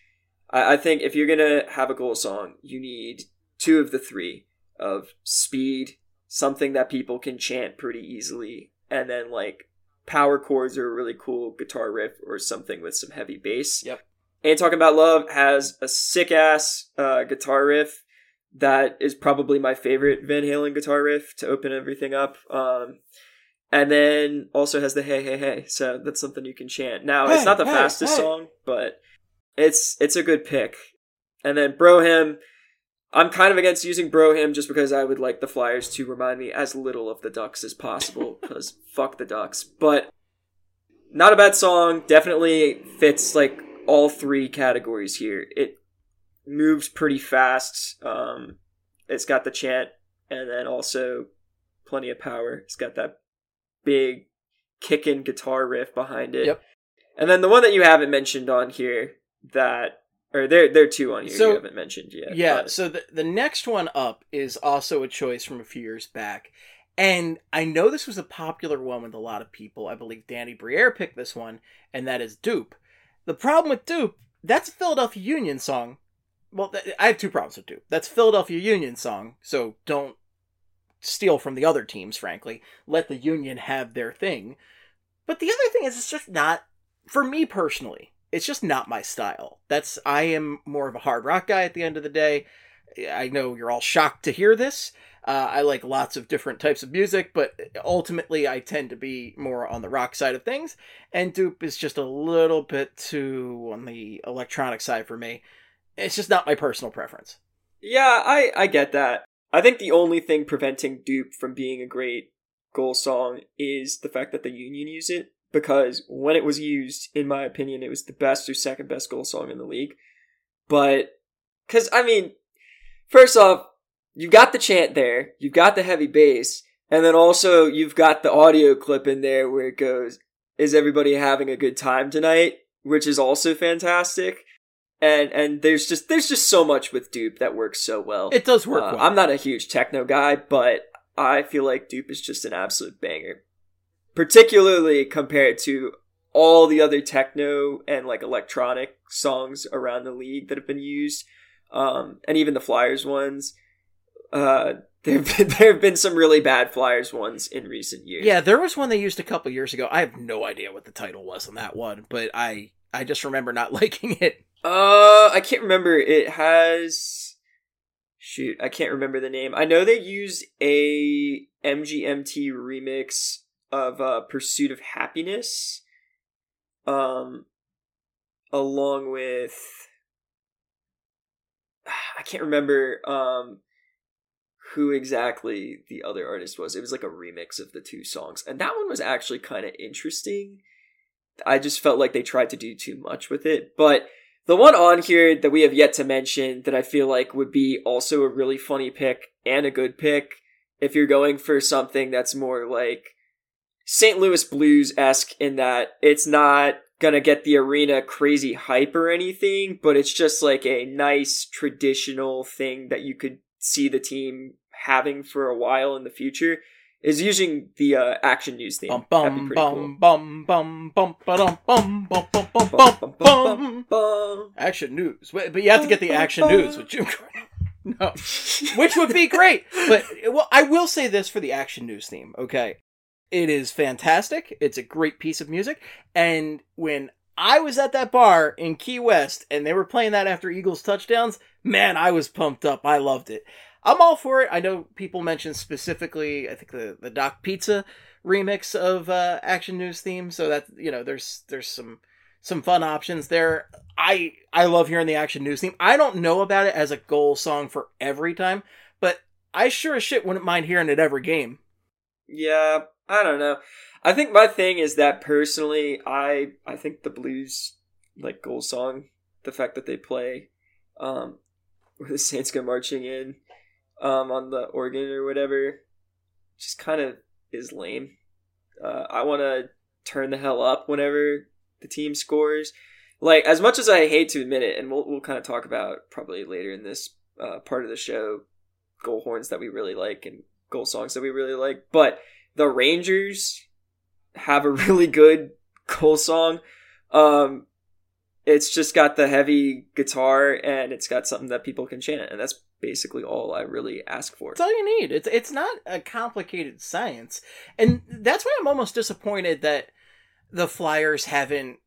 I, I think if you're gonna have a goal song, you need two of the three of speed, something that people can chant pretty easily, and then like power chords or a really cool guitar riff or something with some heavy bass. Yep. And talking about love has a sick ass uh, guitar riff that is probably my favorite Van Halen guitar riff to open everything up. Um, and then also has the hey hey hey, so that's something you can chant. Now it's not the hey, fastest hey. song, but it's it's a good pick. And then Bro Hymn, I'm kind of against using Bro Hymn just because I would like the Flyers to remind me as little of the Ducks as possible because fuck the Ducks. But not a bad song. Definitely fits like all three categories here. It moves pretty fast. Um, it's got the chant and then also plenty of power. It's got that big kicking guitar riff behind it. Yep. And then the one that you haven't mentioned on here that or there there are two on here So- you haven't mentioned yet. Yeah, but- so the the next one up is also a choice from a few years back. And I know this was a popular one with a lot of people. I believe Danny Briere picked this one, and that is Doop. The problem with Doop, that's a Philadelphia Union song. Well, I have two problems with Doop. That's Philadelphia Union song, so don't steal from the other teams, frankly. Let the Union have their thing. But the other thing is, it's just not, for me personally, it's just not my style. That's I am more of a hard rock guy at the end of the day. I know you're all shocked to hear this. Uh, I like lots of different types of music, but ultimately I tend to be more on the rock side of things, and Doop is just a little bit too on the electronic side for me. It's just not my personal preference. Yeah, I I get that. I think the only thing preventing Doop from being a great goal song is the fact that the Union use it because when it was used, in my opinion, it was the best or second best goal song in the league. But because I mean, first off, you got the chant there, you've got the heavy bass, and then also you've got the audio clip in there where it goes, "Is everybody having a good time tonight?" Which is also fantastic. And and there's just there's just so much with Doop that works so well. It does work Uh, well. I'm not a huge techno guy, but I feel like Doop is just an absolute banger. Particularly compared to all the other techno and like electronic songs around the league that have been used. Um, and even the Flyers ones. Uh, there have been, there have been some really bad Flyers ones in recent years. Yeah, there was one they used a couple years ago. I have no idea what the title was on that one, but I I just remember not liking it. Uh, I can't remember. It has. Shoot, I can't remember the name. I know they used a MGMT remix of uh, "Pursuit of Happiness," um, along with I can't remember um who exactly the other artist was. It was like a remix of the two songs, and that one was actually kind of interesting. I just felt like they tried to do too much with it, but the one on here that we have yet to mention that I feel like would be also a really funny pick and a good pick if you're going for something that's more like St. Louis Blues esque in that it's not gonna get the arena crazy hype or anything, but it's just like a nice traditional thing that you could see the team having for a while in the future. Is using the uh, action news theme. Bum bum bum bum bum bum bum bum bum bum bum bum. bum. Action news, but you have to get the action news with Jim. Cornette. No, which would be great. But well, I will say this for the action news theme. Okay, it is fantastic. It's a great piece of music, and when I was at that bar in Key West and they were playing that after Eagles touchdowns, man, I was pumped up. I loved it. I'm all for it. I know people mentioned specifically, I think the the Doc Pizza remix of uh, Action News theme. So that you know, there's there's some some fun options there. I I love hearing the Action News theme. I don't know about it as a goal song for every time, but I sure as shit wouldn't mind hearing it every game. Yeah, I don't know. I think my thing is that personally, I I think the blues like goal song, the fact that they play, um, where the Saints go marching in, um, on the organ or whatever, just kind of is lame. Uh, I want to turn the hell up whenever the team scores. Like as much as I hate to admit it, and we'll we'll kind of talk about probably later in this uh, part of the show, goal horns that we really like and goal songs that we really like, but the Rangers have a really good goal song. Um, it's just got the heavy guitar and it's got something that people can chant, and that's basically all I really ask for. It's all you need. It's it's not a complicated science, and that's why I'm almost disappointed that the Flyers haven't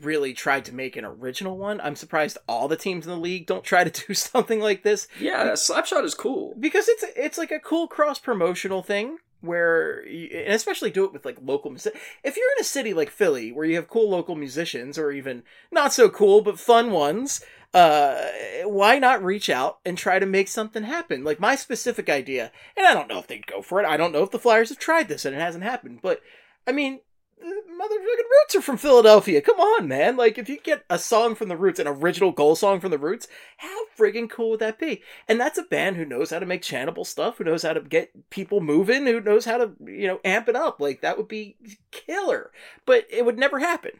really tried to make an original one. I'm surprised all the teams in the league don't try to do something like this Yeah, Slapshot is cool. because it's it's like a cool cross promotional thing where you, and especially do it with like local music. If you're in a city like Philly where you have cool local musicians or even not so cool but fun ones, uh why not reach out and try to make something happen? Like my specific idea, and I don't know if they'd go for it. I don't know if the Flyers have tried this and it hasn't happened, but I mean, the motherfucking Roots are from Philadelphia. Come on, man. Like, if you get a song from the Roots, an original goal song from the Roots, how friggin' cool would that be? And that's a band who knows how to make chantable stuff, who knows how to get people moving, who knows how to, you know, amp it up. Like, that would be killer. But it would never happen.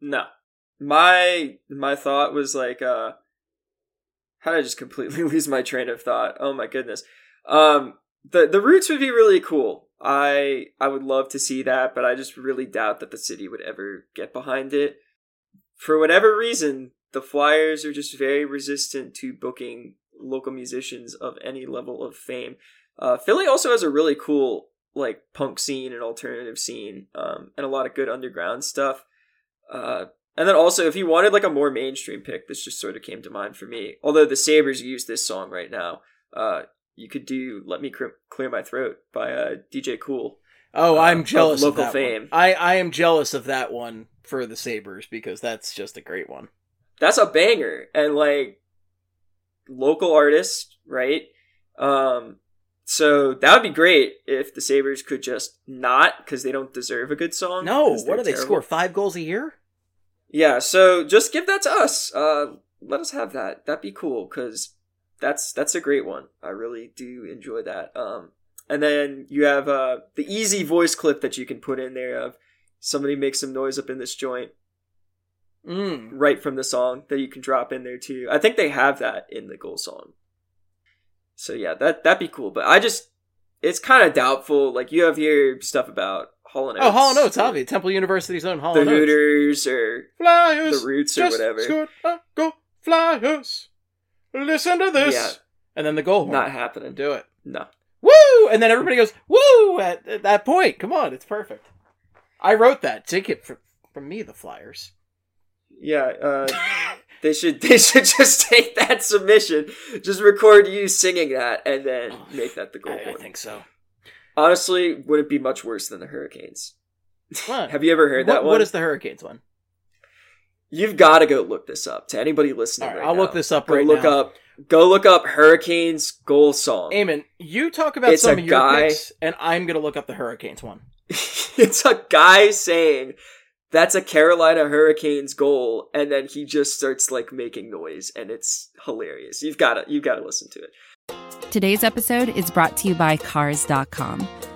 No. My my thought was like uh how did I just completely lose my train of thought? Oh my goodness. Um the the roots would be really cool. I I would love to see that, but I just really doubt that the city would ever get behind it. For whatever reason, the Flyers are just very resistant to booking local musicians of any level of fame. Uh, Philly also has a really cool like punk scene and alternative scene, um, and a lot of good underground stuff. Uh, and then also, if you wanted like a more mainstream pick, this just sort of came to mind for me. Although the Sabres use this song right now, uh, you could do "Let Me Clear My Throat" by uh, DJ Kool. Oh, uh, I'm of jealous of, local that fame. One. I I am jealous of that one for the Sabres because that's just a great one. That's a banger, and like local artist, right? Um, so that would be great if the Sabres could just not because they don't deserve a good song. No, what do they terrible. score? Five goals a year? Yeah, so just give that to us. Uh, let us have that. That'd be cool because that's that's a great one. I really do enjoy that. Um, and then you have uh the easy voice clip that you can put in there of somebody makes some noise up in this joint Mm. right from the song that you can drop in there too. I think they have that in the goal song. So yeah, that that'd be cool. But I just it's kind of doubtful. Like you have here stuff about Hall and Oh, Hall and Oates, obviously. Temple University's own Hall the and Oates. Hooters or Flyers. the Roots or whatever. a go Flyers. Listen to this. Yeah. And then the goal horn. Not happening. Do it. No. Woo! And then everybody goes, woo! At, at that point. Come on, it's perfect. I wrote that. Take it from, from me, the Flyers. Yeah, uh, they should they should just take that submission, just record you singing that, and then make that the goal. I, I think so. Honestly, wouldn't be much worse than the Hurricanes. What? Have you ever heard that one? What is the Hurricanes one? You've got to go look this up. To anybody listening, All right, right I'll now, look this up Go right look now. up. Go look up Hurricanes goal song. Eamon, you talk about It's some a of your guy- picks, and I'm going to look up the Hurricanes one. it's a guy saying that's a Carolina Hurricanes goal, and then he just starts like making noise, and it's hilarious. You've got to you've got to listen to it. Today's episode is brought to you by Cars.com.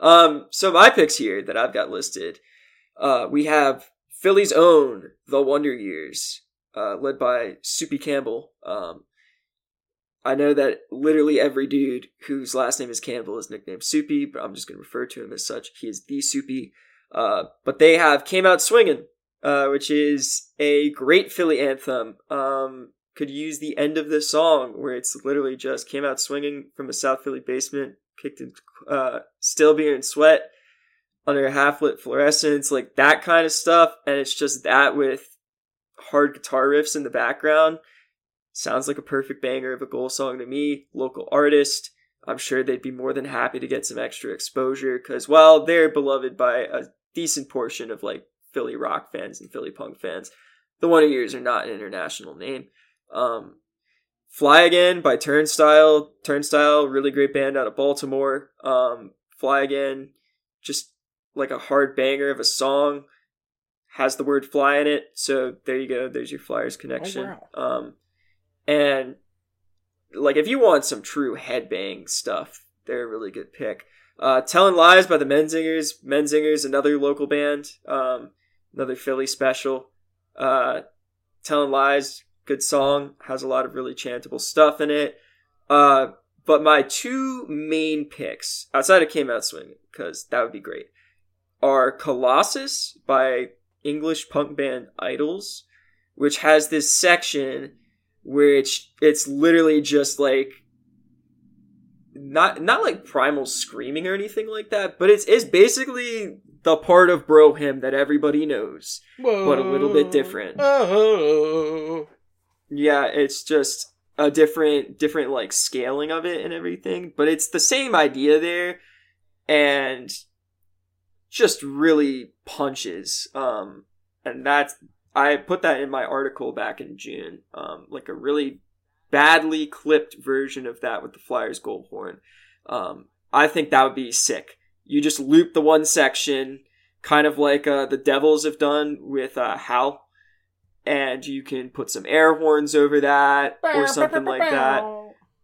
Um, so my picks here that I've got listed, uh, we have Philly's own The Wonder Years, uh, led by Soupy Campbell. Um, I know that literally every dude whose last name is Campbell is nicknamed Soupy, but I'm just going to refer to him as such. He is the Soupy. Uh, but they have Came Out Swinging, uh, which is a great Philly anthem. Um, could use the end of this song where it's literally just came out swinging from a South Philly basement, kicked in uh, still beer and sweat under a half lit fluorescence, like that kind of stuff. And it's just that with hard guitar riffs in the background. Sounds like a perfect banger of a goal song to me. Local artist. I'm sure they'd be more than happy to get some extra exposure because, while they're beloved by a decent portion of like Philly rock fans and Philly punk fans. The Wonder Years are not an international name. Um, Fly Again by Turnstile. Turnstile, really great band out of Baltimore. Um, Fly Again, just like a hard banger of a song, has the word fly in it. So there you go. There's your Flyers connection. wow. Um, and like if you want some true headbang stuff, they're a really good pick. Uh, Telling Lies by the Menzingers. Menzingers, another local band. Um, another Philly special. Uh, Telling Lies, good song, has a lot of really chantable stuff in it. Uh, but my two main picks, outside of Came Out Swinging, because that would be great, are Colossus by English punk band IDLES. which has this section which it's literally just like not not like primal screaming or anything like that, but it's it's basically the part of bro hymn that everybody knows, but a little bit different. Oh. Yeah, it's just a different different like scaling of it and everything, but it's the same idea there and just really punches. Um and that's I put that in my article back in June. Um like a really badly clipped version of that with the Flyers gold horn. Um I think that would be sick. You just loop the one section kind of like uh, the Devils have done with uh, Howl and you can put some air horns over that or something like that.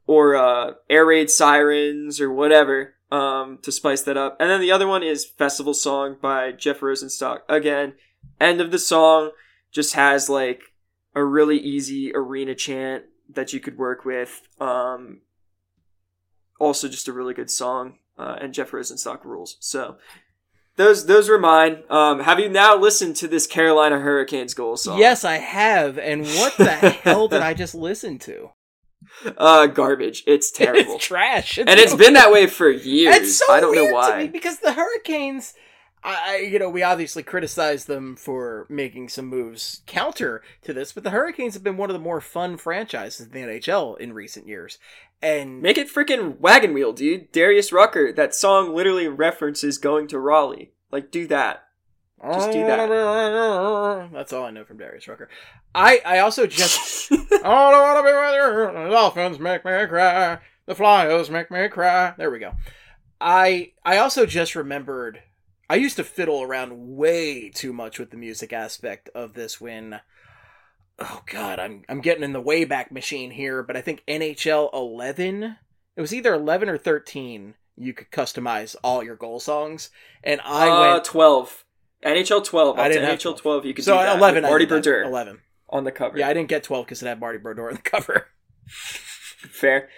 or uh, air raid sirens or whatever um, to spice that up. And then the other one is festival song by jeff rosenstock. Again end of the song just has like a really easy arena chant that you could work with um, also just a really good song uh, and jeff rosenstock rules. So those those were mine. Um, have you now listened to this Carolina Hurricanes goal song? Yes, I have. And what the hell did I just listen to? Uh, garbage. It's terrible. It's trash. and it's been that way for years. It's so I don't weird know why. to me because the Hurricanes, I, you know, we obviously criticize them for making some moves counter to this, but the Hurricanes have been one of the more fun franchises in the NHL in recent years. And Make it freaking wagon wheel, dude. Darius Rucker. That song literally references going to Raleigh. Like, do that. Just do that. That's all I know from Darius Rucker. I I also just I don't want to be with you. The Dolphins make me cry. The Flyers make me cry. There we go. I I also just remembered. I used to fiddle around way too much with the music aspect of this when. Oh God, I'm I'm getting in the wayback machine here, but I think NHL 11. It was either 11 or 13. You could customize all your goal songs, and I uh, went. 12. NHL 12. I didn't have NHL 12, you could so do that. 11. Marty I did that. Brodeur 11. on the cover. Yeah, I didn't get 12 because it had Marty Brodeur on the cover. Fair.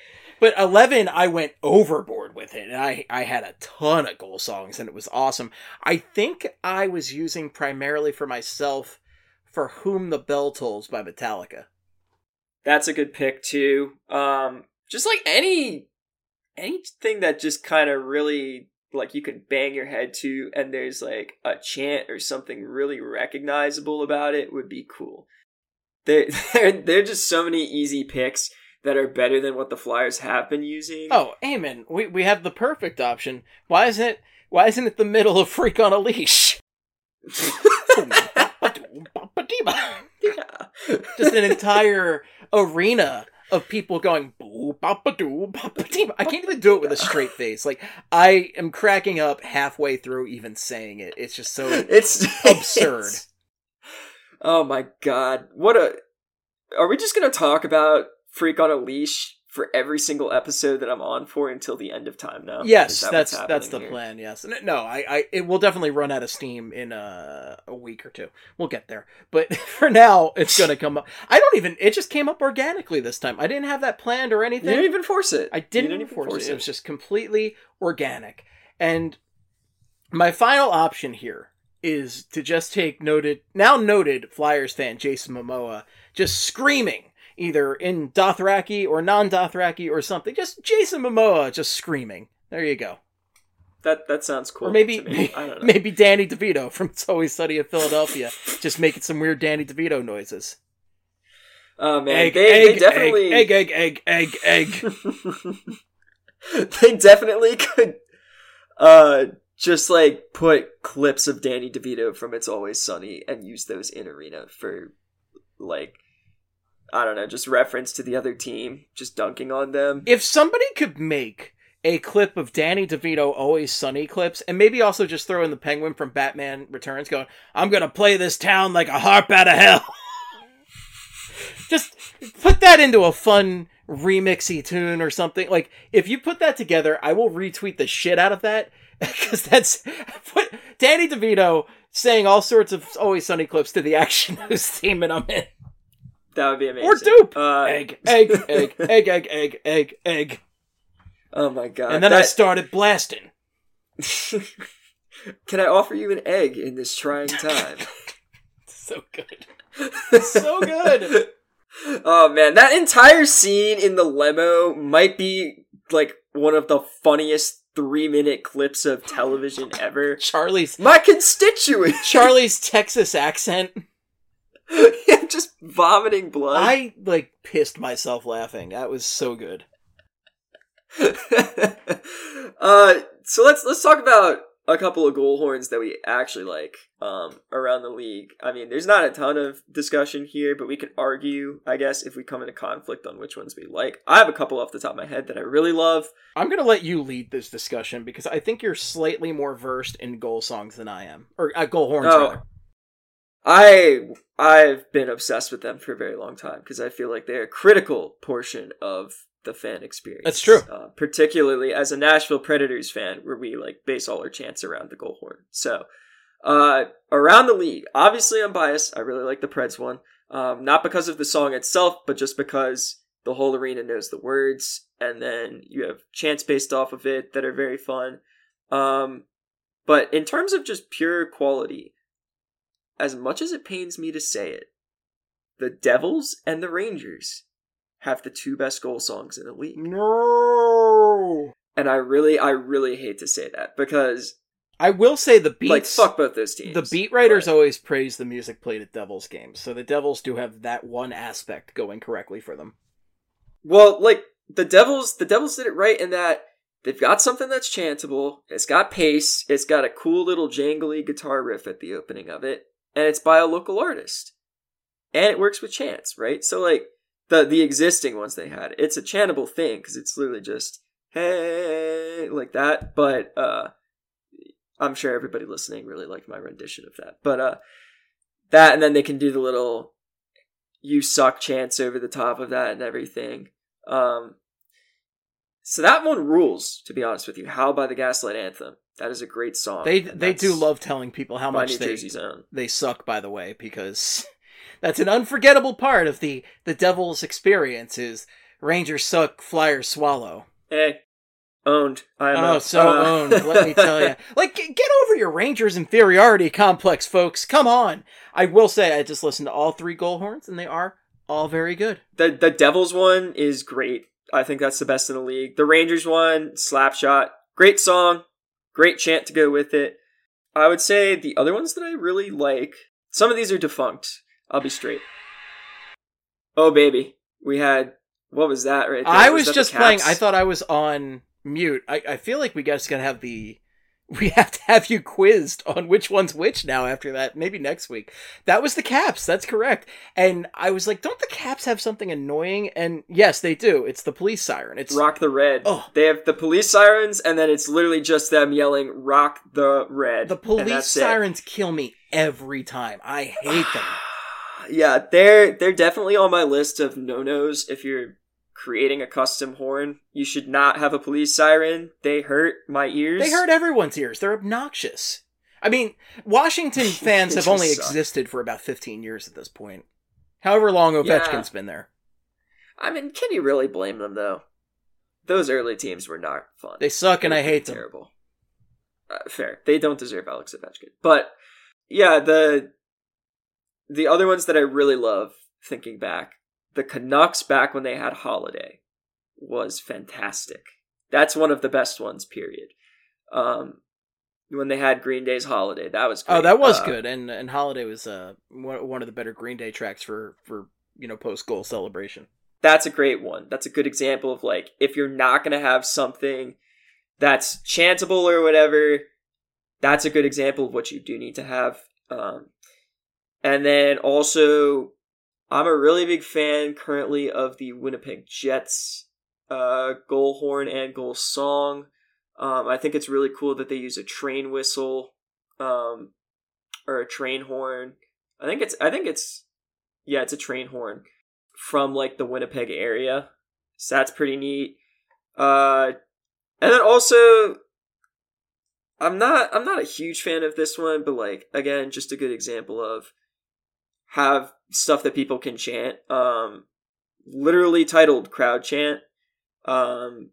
But 11, I went overboard with it, and I, I had a ton of goal songs, and it was awesome. I think I was using primarily for myself For Whom the Bell Tolls by Metallica. That's a good pick too. Um, just like any anything that just kind of really like you can bang your head to, and there's like a chant or something really recognizable about it would be cool. There, there, there are just so many easy picks that are better than what the Flyers have been using. Oh, amen. We, we have the perfect option. Why isn't it, why isn't it the middle of Freak on a Leash? Just an entire arena of people going boo papa doo dee. I can't even do it with a straight face. Like I am cracking up halfway through even saying it. It's just so it's absurd. it's- oh my god. What a Are we just going to talk about Freak on a Leash for every single episode that I'm on for until the end of time now? Yes, that that's that's the here? plan. Yes, no, I, I, it will definitely run out of steam in a, a week or two. We'll get there, but for now, it's gonna come up. I don't even. It just came up organically this time. I didn't have that planned or anything. You didn't even force it. I You didn't, even even force, it. It was just completely organic. And my final option here is to just take noted, now noted Flyers fan Jason Momoa just screaming, either in Dothraki or non Dothraki or something. Just Jason Momoa just screaming. There you go. That that sounds cool. or maybe to me. I don't know. maybe Danny DeVito from It's Always Sunny in Philadelphia, just making some weird Danny DeVito noises. Oh man, Egg, they, egg, they definitely egg, egg, egg, egg, egg. they definitely could uh just like put clips of Danny DeVito from It's Always Sunny and use those in arena for like I don't know, just reference to the other team, just dunking on them. if somebody could make a clip of Danny DeVito always sunny clips and maybe also just throw in the penguin from Batman Returns going, I'm gonna play this town like a harp out of hell. just put that into a fun remixy tune or something. Like if you put that together, I will retweet the shit out of that because that's Danny DeVito saying all sorts of always sunny clips to the action news theme and I'm in. That would be amazing. Or doop. Uh, Egg, egg, egg, egg, egg, egg, egg, egg. Oh my god. And then I started blasting. Can I offer you an egg in this trying time? so good. So good. oh man, that entire scene in the limo might be like one of the funniest three minute clips of television ever. Charlie's My constituent. Charlie's Texas accent. yeah, just vomiting blood. I like pissed myself laughing. That was so good. uh, so let's let's talk about a couple of goal horns that we actually like um, around the league. I mean, there's not a ton of discussion here, but we could argue, I guess, if we come into conflict on which ones we like. I have a couple off the top of my head that I really love. I'm gonna let you lead this discussion because I think you're slightly more versed in goal songs than I am, or uh, goal horns. Oh. rather. I I've been obsessed with them for a very long time because I feel like they're a critical portion of the fan experience. That's true. Uh, particularly as a Nashville Predators fan, where we like base all our chants around the goal horn. So, uh, around the league, obviously I'm biased. I really like the Preds one, um, not because of the song itself, but just because the whole arena knows the words, and then you have chants based off of it that are very fun. Um, but in terms of just pure quality, as much as it pains me to say it, the Devils and the Rangers have the two best goal songs in the league. No. And I really, I really hate to say that because, I will say the beats. like, fuck both those teams. the beat writers but- always praise the music played at Devils games, so the Devils do have that one aspect going correctly for them. Well, like the Devils, the Devils did it right in that they've got something that's chantable. It's got pace. It's got a cool little jangly guitar riff at the opening of it, and it's by a local artist, and it works with chants, right? So like the the existing ones they had, it's a chantable thing because it's literally just hey like that. But uh, I'm sure everybody listening really liked my rendition of that. But uh, that and then they can do the little you suck chants over the top of that and everything. Um, so that one rules, to be honest with you. Howl by the Gaslight Anthem. That is a great song. They they do love telling people how much New they they suck. By the way, because that's an unforgettable part of the the Devils' experience is Rangers suck, Flyers swallow. Hey, owned. I am Oh, so uh, owned. Let me tell you. Like, get over your Rangers inferiority complex, folks. Come on. I will say, I just listened to all three goal horns, and they are all very good. the the Devils one is great. I think that's the best in the league. The Rangers one, Slapshot, great song, great chant to go with it. I would say the other ones that I really like. Some of these are defunct. I'll be straight. Oh baby, we had what was that right? there? I was the just playing. I thought I was on mute. I, I feel like we guys gotta have the. We have to have you quizzed on which one's which now after that. Maybe next week. That was the Caps. That's correct. And I was like, don't the Caps have something annoying? And yes, they do. It's the police siren. It's Rock the Red. Oh. They have the police sirens, and then it's literally just them yelling "Rock the Red." the police that's it. sirens kill me every time. I hate them. Yeah, they're they're definitely on my list of no nos. If you're creating a custom horn, you should not have a police siren. They hurt my ears. They hurt everyone's ears. They're obnoxious. I mean, Washington fans have only suck. existed for about 15 years at this point. However long Ovechkin's been there. I mean, can you really blame them though? Those early teams were not fun. They suck and They I hate them. Terrible. Uh, fair. They don't deserve Alex Ovechkin. But yeah, the the other ones that I really love, thinking back, the Canucks back when they had Holiday was fantastic. That's one of the best ones. Period. Um, when they had Green Day's Holiday, that was great. Oh, that was Uh, good. And and Holiday was uh one one of the better Green Day tracks for for you know post goal celebration. that's a great one. That's a good example of like if you're not gonna have something that's chantable or whatever, that's a good example of what you do need to have. Um, and then also, I'm a really big fan currently of the Winnipeg Jets uh, goal horn and goal song. Um, I think it's really cool that they use a train whistle um, or a train horn. I think it's I think it's yeah, it's a train horn from like the Winnipeg area. So that's pretty neat. Uh and then also I'm not I'm not a huge fan of this one, but like again, just a good example of have stuff that people can chant. Um literally titled crowd chant. Um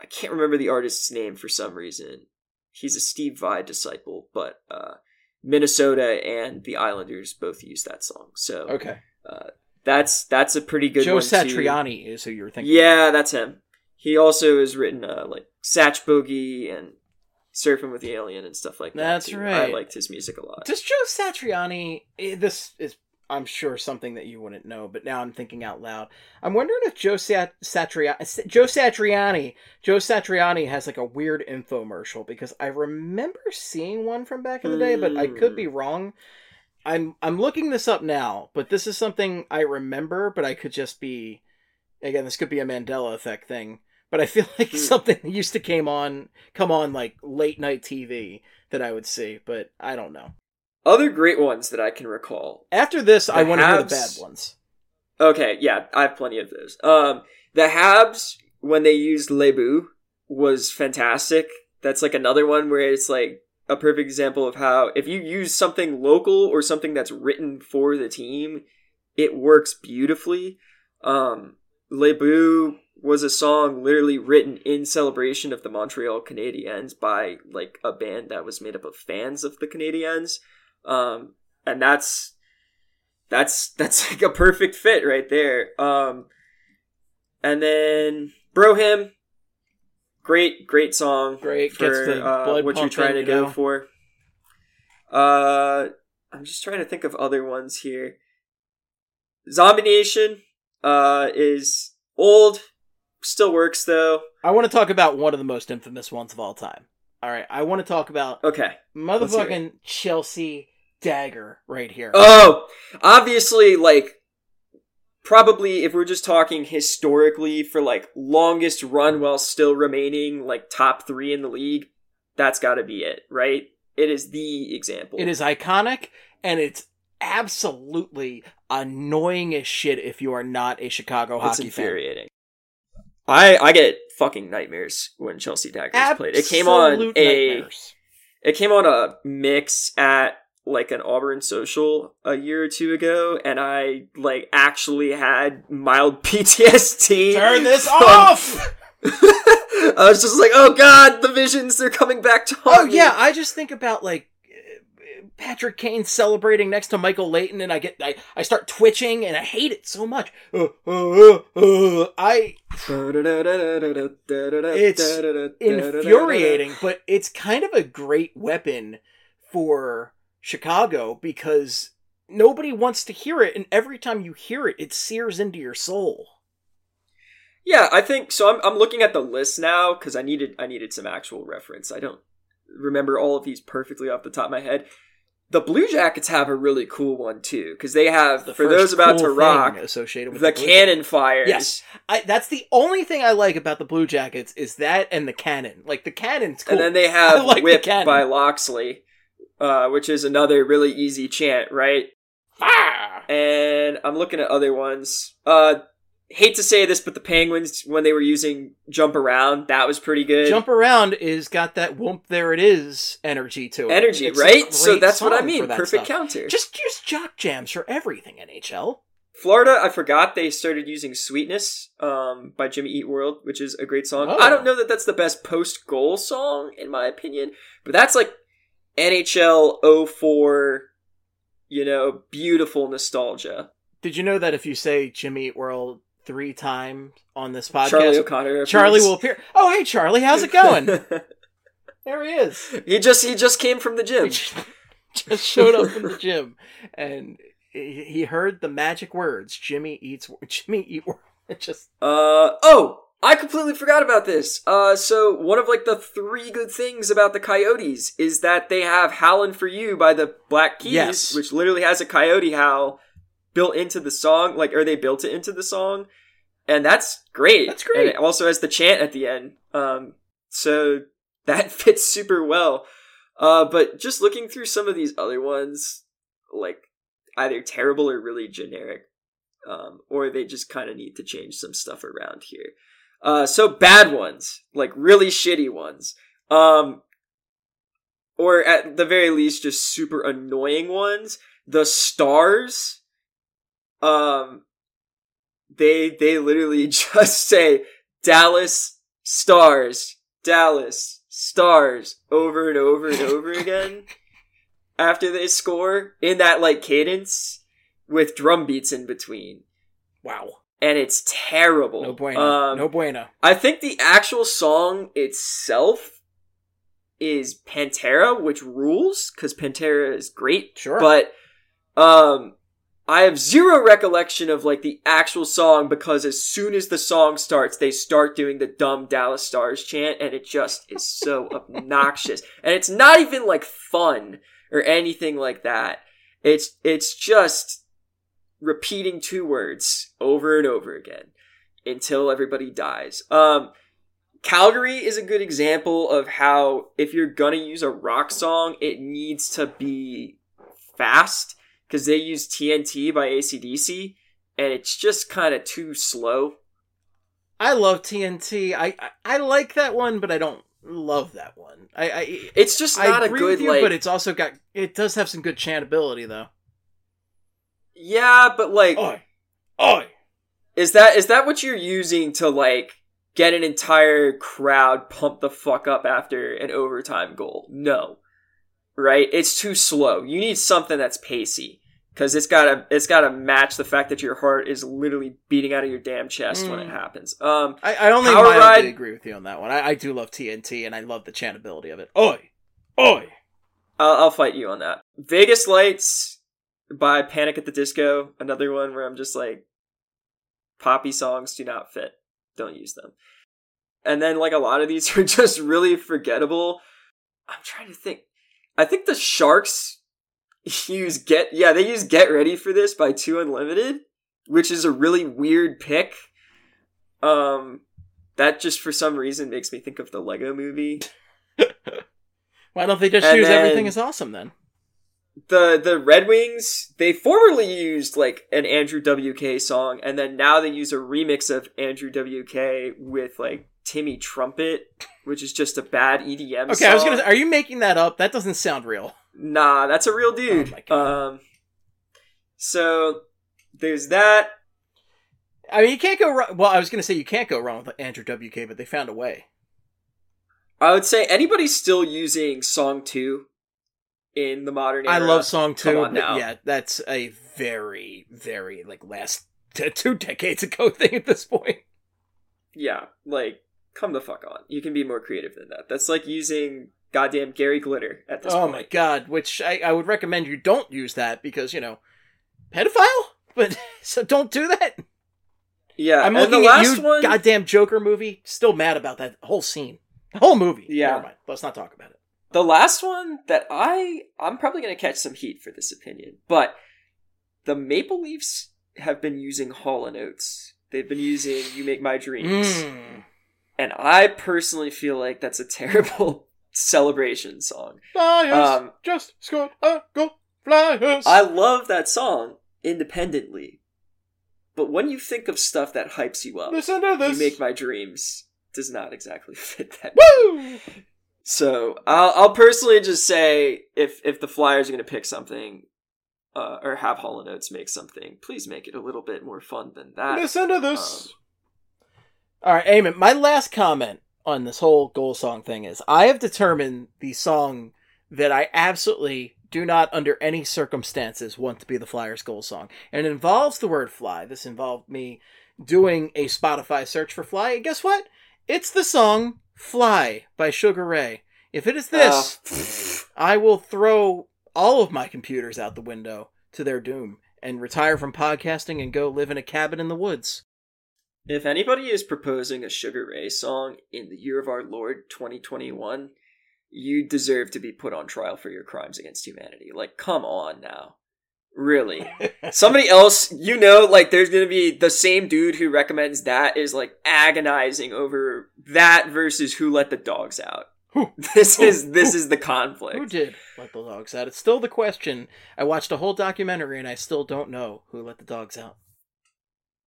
I can't remember the artist's name for some reason. He's a Steve Vai disciple, but uh Minnesota and the Islanders both use that song. So Okay. uh, that's that's a pretty good Joe one too. Satriani is who you're thinking. Yeah, that's him. He also has written uh, like Satch Boogie and Surfing with the Alien and stuff like that. That's too. right. I liked his music a lot. Does Joe Satriani? eh, This is, I'm sure, something that you wouldn't know, but now I'm thinking out loud. I'm wondering if Joe Sat- Satriani, Joe Satriani, Joe Satriani has like a weird infomercial because I remember seeing one from back in the day, but I could be wrong. I'm I'm looking this up now, but this is something I remember, but I could just be again. This could be a Mandela effect thing, but I feel like Hmm. something used to came on come on like late night TV that I would see, but I don't know. Other great ones that I can recall. After this, I The want to hear the bad ones. Okay, yeah, I have plenty of those. Um, the Habs when they used Le But was fantastic. That's like another one where it's like a perfect example of how if you use something local or something that's written for the team, it works beautifully. Um, Le But was a song literally written in celebration of the Montreal Canadiens by like a band that was made up of fans of the Canadiens. Um, and that's that's that's like a perfect fit right there. Um, and then Bro Hymn, great great song, Great, for uh, what you're trying to you go know? for. Uh, I'm just trying to think of other ones here. Zombie Nation, uh, is old, still works though. I want to talk about one of the most infamous ones of all time. All right, I want to talk about Okay. motherfucking Chelsea Dagger right here. Oh, obviously, like, probably if we're just talking historically for like longest run while still remaining like top three in the league, that's got to be it, right? It is the example. It is iconic, and it's absolutely annoying as shit if you are not a Chicago It's hockey fan. I I get fucking nightmares when Chelsea Daggers played. It came on Absolute a nightmares. it came on a mix at like an Auburn social a year or two ago, and I like actually had mild PTSD. Turn this from- off. I was just like, oh god, the visions they're coming back to haunt Oh me." yeah, I just think about like Patrick Kane celebrating next to Michael Leighton, and I get I, I start twitching, and I hate it so much. Uh, uh, uh, I it's infuriating, but it's kind of a great weapon for Chicago because nobody wants to hear it, and every time you hear it, it sears into your soul. Yeah, I think so. I'm I'm looking at the list now because I needed I needed some actual reference. I don't remember all of these perfectly off the top of my head. The Blue Jackets have a really cool one too because they have The for those about cool to rock associated with the Blue cannon Jackets. fires. Yes, I, that's the only thing I like about the Blue Jackets is that and the cannon. Like the cannon's cool. And then they have like Whip cannon. by Loxley, uh, which is another really easy chant, right? Ah! And I'm looking at other ones. Uh, hate to say this, but the Penguins when they were using jump around, that was pretty good. Jump around is got that whoop there it is energy to it. energy, It's right? So that's what I mean. Perfect stuff. counter. Just use jock jams for everything, NHL. Florida, I forgot they started using "Sweetness" um, by Jimmy Eat World, which is a great song. Oh. I don't know that that's the best post goal song in my opinion, but that's like NHL 04, you know, beautiful nostalgia. Did you know that if you say Jimmy Eat World three times on this podcast, Charlie O'Connor, Charlie appears. will appear? Oh, hey Charlie, how's it going? there he is. he just he just came from the gym. just showed up in the gym and he he heard the magic words jimmy eats jimmy eat just Uh oh, I completely forgot about this. Uh, so one of like the three good things about the Coyotes is that they have "Howlin' for You" by the Black Keys, Yes. which literally has a coyote howl built into the song, like or they built it into the song, and that's great. That's great. And it also has the chant at the end. Um, so that fits super well. Uh, but just looking through some of these other ones, like either terrible or really generic um, or they just kind of need to change some stuff around here. Uh, so bad ones, like really shitty ones, um, or at the very least, just super annoying ones. The stars, um, they they literally just say Dallas Stars, Dallas Stars over and over and over again. after they score in that like cadence with drum beats in between. Wow. And it's terrible. No bueno. Um, no bueno. I think the actual song itself is Pantera, which rules because Pantera is great. Sure. But um, I have zero recollection of like the actual song because as soon as the song starts, they start doing the dumb Dallas Stars chant, and it just is so obnoxious. And it's not even like fun or anything like that. It's it's just repeating two words over and over again until everybody dies. Um, Calgary is a good example of how if you're gonna use a rock song, it needs to be fast because they use TNT by ACDC and it's just kind of too slow. I love TNT. I, I I like that one, but I don't love that one. I, I It's just not I a agree good with you, like. but it's also got it does have some good chantability though. yeah, but like, Oi, oi. is that is that what you're using to like get an entire crowd pumped the fuck up after an overtime goal? No, right? It's too slow. You need something that's pacey because it's gotta it's gotta match the fact that your heart is literally beating out of your damn chest when it Mm. happens. Um, I, I only Power mildly Ride- agree with you on that one. I, I do love TNT, and I love the chantability of it. Oi, oi. I'll, I'll fight you on that. Vegas Lights by Panic at the Disco, another one where I'm just like, poppy songs do not fit. Don't use them. And then like a lot of these are just really forgettable. I'm trying to think. I think the Sharks use Get yeah, they use Get Ready for this by Two Unlimited, which is a really weird pick. Um that just for some reason makes me think of the Lego movie. Why don't they just And use everything is awesome then? the the Red Wings they formerly used like an Andrew WK song and then now they use a remix of Andrew WK with like Timmy Trumpet which is just a bad EDM Okay, song. I was gonna. Are you making that up? That doesn't sound real. Nah, that's a real dude. Oh. Um so there's that. I mean, you can't go wrong. Well, I was gonna say you can't go wrong with Andrew WK, but they found a way. I would say anybody still using song 2 in the modern era. I love song Come two. on now. Yeah, that's a very, very like last t- two decades ago thing at this point. Yeah, like come the fuck on. You can be more creative than that. That's like using goddamn Gary Glitter at this Oh point. my god! Which I, I would recommend you don't use that because you know, pedophile. But so don't do that. Yeah, I'm and looking the at last you, one. goddamn Joker movie. Still mad about that whole scene, the whole movie. Yeah. Never mind. Let's not talk about it. The last one that I I'm probably gonna catch some heat for this opinion, but the Maple Leafs have been using Hall and Oates. They've been using "You Make My Dreams," Mm. and I personally feel like that's a terrible celebration song. Flyers Um, just scored a goal. Flyers. I love that song independently, but when you think of stuff that hypes you up, Listen to "You. Make My Dreams" does not exactly fit that. Woo! So I'll, I'll personally just say if if the Flyers are going to pick something, uh, or have Hall Oates make something, please make it a little bit more fun than that. Listen to this. Um, All right, Eamon, my last comment on this whole goal song thing is I have determined the song that I absolutely do not, under any circumstances, want to be the Flyers goal song. And it involves the word fly. This involved me doing a Spotify search for fly. And guess what? It's the song Fly by Sugar Ray. If it is this, ah. I will throw all of my computers out the window to their doom and retire from podcasting and go live in a cabin in the woods. If anybody is proposing a Sugar Ray song in the year of our Lord 2021, you deserve to be put on trial for your crimes against humanity. Like, come on now. Really. Somebody else, you know, like there's gonna be the same dude who recommends that is like agonizing over that versus who let the dogs out. Who? This Who? is this Who? is the conflict. Who did let the dogs out? It's still the question. I watched a whole documentary and I still don't know who let the dogs out.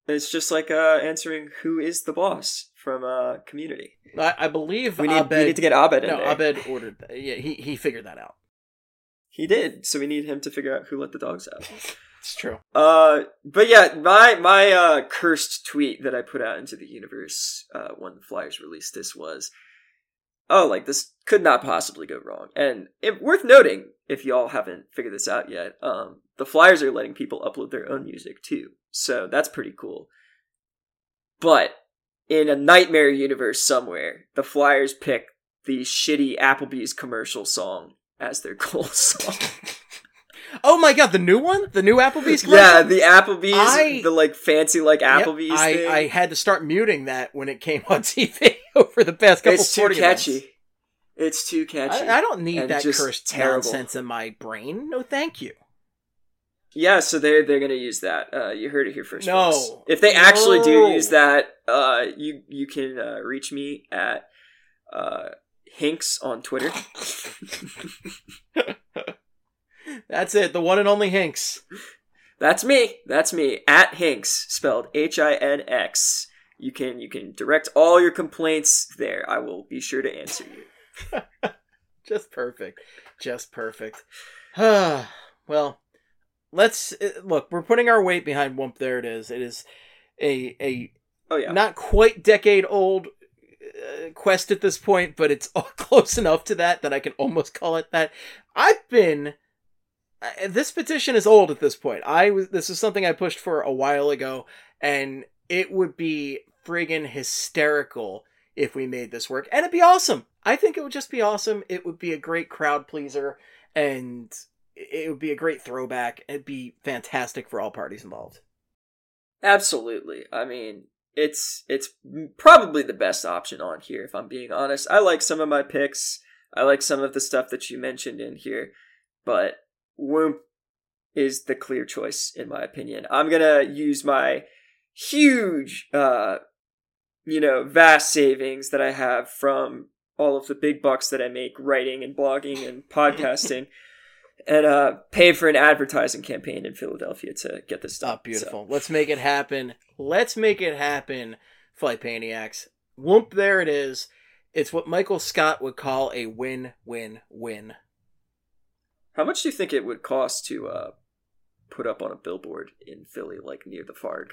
It's just like uh answering who is the boss from uh community. I, I believe We need, Abed. we need to get Abed in no, there. Abed ordered. That. Yeah, he he figured that out. He did, so we need him to figure out who let the dogs out. It's true. Uh, but yeah, my my uh cursed tweet that I put out into the universe uh when the Flyers released this was oh, like this could not possibly go wrong. And it, worth noting, if y'all haven't figured this out yet, um, the Flyers are letting people upload their own music too. So that's pretty cool. But in a nightmare universe somewhere, the Flyers pick the shitty Applebee's commercial song as their goal song. Oh my god, the new one, the new Applebee's. Commercial? yeah, the Applebee's, I- the like fancy like Yep, Applebee's I, thing. I had to start muting that when it came on TV over the past couple. it's too catchy. events. It's too catchy. I, I don't need that cursed terrible. nonsense in my brain. No, thank you. Yeah, so they're they're gonna use that. Uh, you heard it here first. No. folks. if they actually do use that, uh, you you can uh, reach me at uh, Hinx on Twitter. That's it. The one and only Hinx. That's me. That's me at Hinx, spelled H I N X. You can you can direct all your complaints there. I will be sure to answer you. Just perfect. Just perfect. well, let's uh, look. We're putting our weight behind Whoomp. There it is. It is a a Oh yeah. not quite decade old uh, quest at this point, but it's close enough to that that I can almost call it that. I've been uh, this petition is old at this point. I was this is something I pushed for a while ago, and it would be friggin' hysterical if we made this work, and it'd be awesome. I think it would just be awesome. It would be a great crowd pleaser, and it would be a great throwback. It'd be fantastic for all parties involved. Absolutely. I mean, it's it's probably the best option on here if I'm being honest. I like some of my picks. I like some of the stuff that you mentioned in here, but Whoomp is the clear choice in my opinion. I'm going to use my huge uh you know, vast savings that I have from all of the big bucks that I make writing and blogging and podcasting and uh pay for an advertising campaign in Philadelphia to get this Oh, done. beautiful. Let's make it happen. Let's make it happen, Flight Paniacs. Whoop, there it is. It's what Michael Scott would call a win win win. How much do you think it would cost to uh, put up on a billboard in Philly, like near the Farg?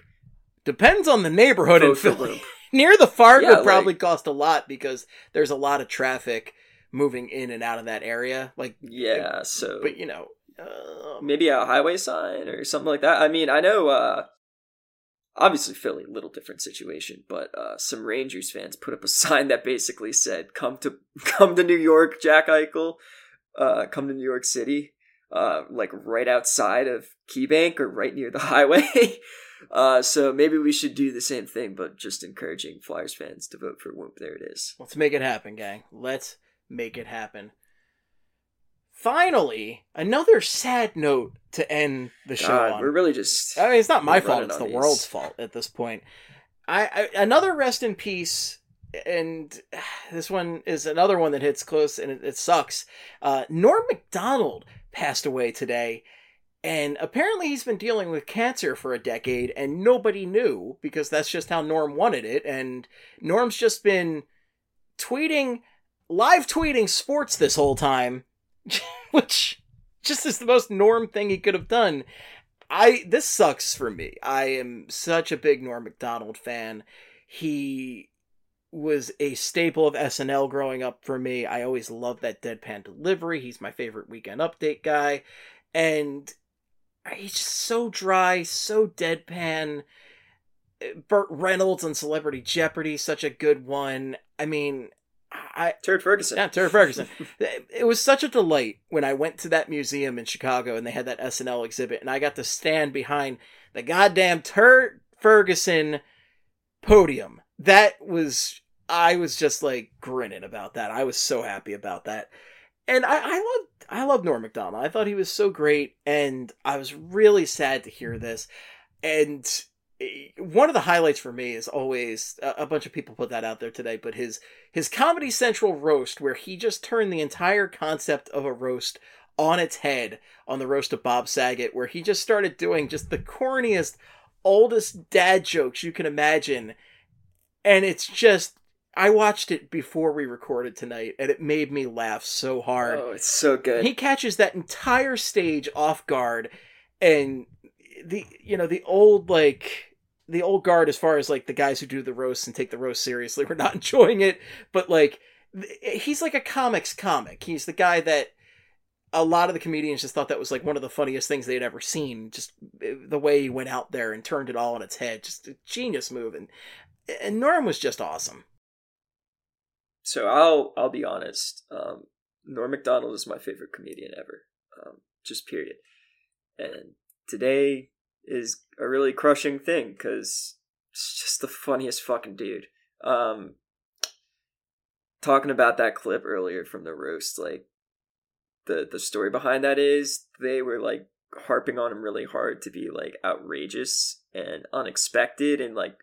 Depends on the neighborhood in Philly. Near the Farg Yeah, would probably like- cost a lot because there's a lot of traffic moving in and out of that area. Like, Yeah, so but you know, uh, maybe a highway sign or something like that. I mean, I know, uh, obviously Philly, little different situation, but uh, some Rangers fans put up a sign that basically said, "Come to come to New York, Jack Eichel. Uh, come to New York City." Uh, like right outside of KeyBank or right near the highway. Uh, so maybe we should do the same thing, but just encouraging Flyers fans to vote for Whoop. There it is. let's make it happen, gang. Let's make it happen. Finally, another sad note to end the show God, on. we're really just. I mean, it's not my fault; it's the these. world's fault at this point. I, I another rest in peace, and this one is another one that hits close, and it, it sucks. Uh, Norm Macdonald passed away today, and apparently he's been dealing with cancer for a decade, and nobody knew because that's just how Norm wanted it. And Norm's just been tweeting, live tweeting sports this whole time, which just is the most Norm thing he could have done. I this sucks for me. I am such a big Norm Macdonald fan. He was a staple of SNL growing up for me. I always loved that deadpan delivery. He's my favorite weekend update guy. And he's just so dry, so deadpan. Uh, Burt Reynolds on Celebrity Jeopardy, such a good one. I mean, I Turd Ferguson. yeah, Terry Ferguson. it was such a delight when I went to that museum in Chicago and they had that SNL exhibit, and I got to stand behind the goddamn Turd Ferguson podium. That was, I was just like grinning about that. I was so happy about that. And I, I love, I love Norm Macdonald. I thought he was so great, and I was really sad to hear this. And eh, one of the highlights for me is always a a bunch of people put that out there today, but his his Comedy Central roast, where he just turned the entire concept of a roast on its head on the roast of Bob Saget, where he just started doing just the corniest, oldest dad jokes you can imagine. And it's just, I watched it before we recorded tonight, and it made me laugh so hard. Oh, it's so good. He catches that entire stage off guard, and the you know the old like the old guard as far as like the guys who do the roast and take the roast seriously we're not enjoying it but like he's like a comics comic. He's the guy that a lot of the comedians just thought that was like one of the funniest things they'd ever seen. Just uh, the way he went out there and turned it all on its head, just a genius move. And and Norm was just awesome. So I'll I'll be honest. Um, Norm Macdonald is my favorite comedian ever. Um, just period. And today is a really crushing thing because it's just the funniest fucking dude. Um, talking about that clip earlier from the roast, like the the story behind that is they were like harping on him really hard to be like outrageous and unexpected and like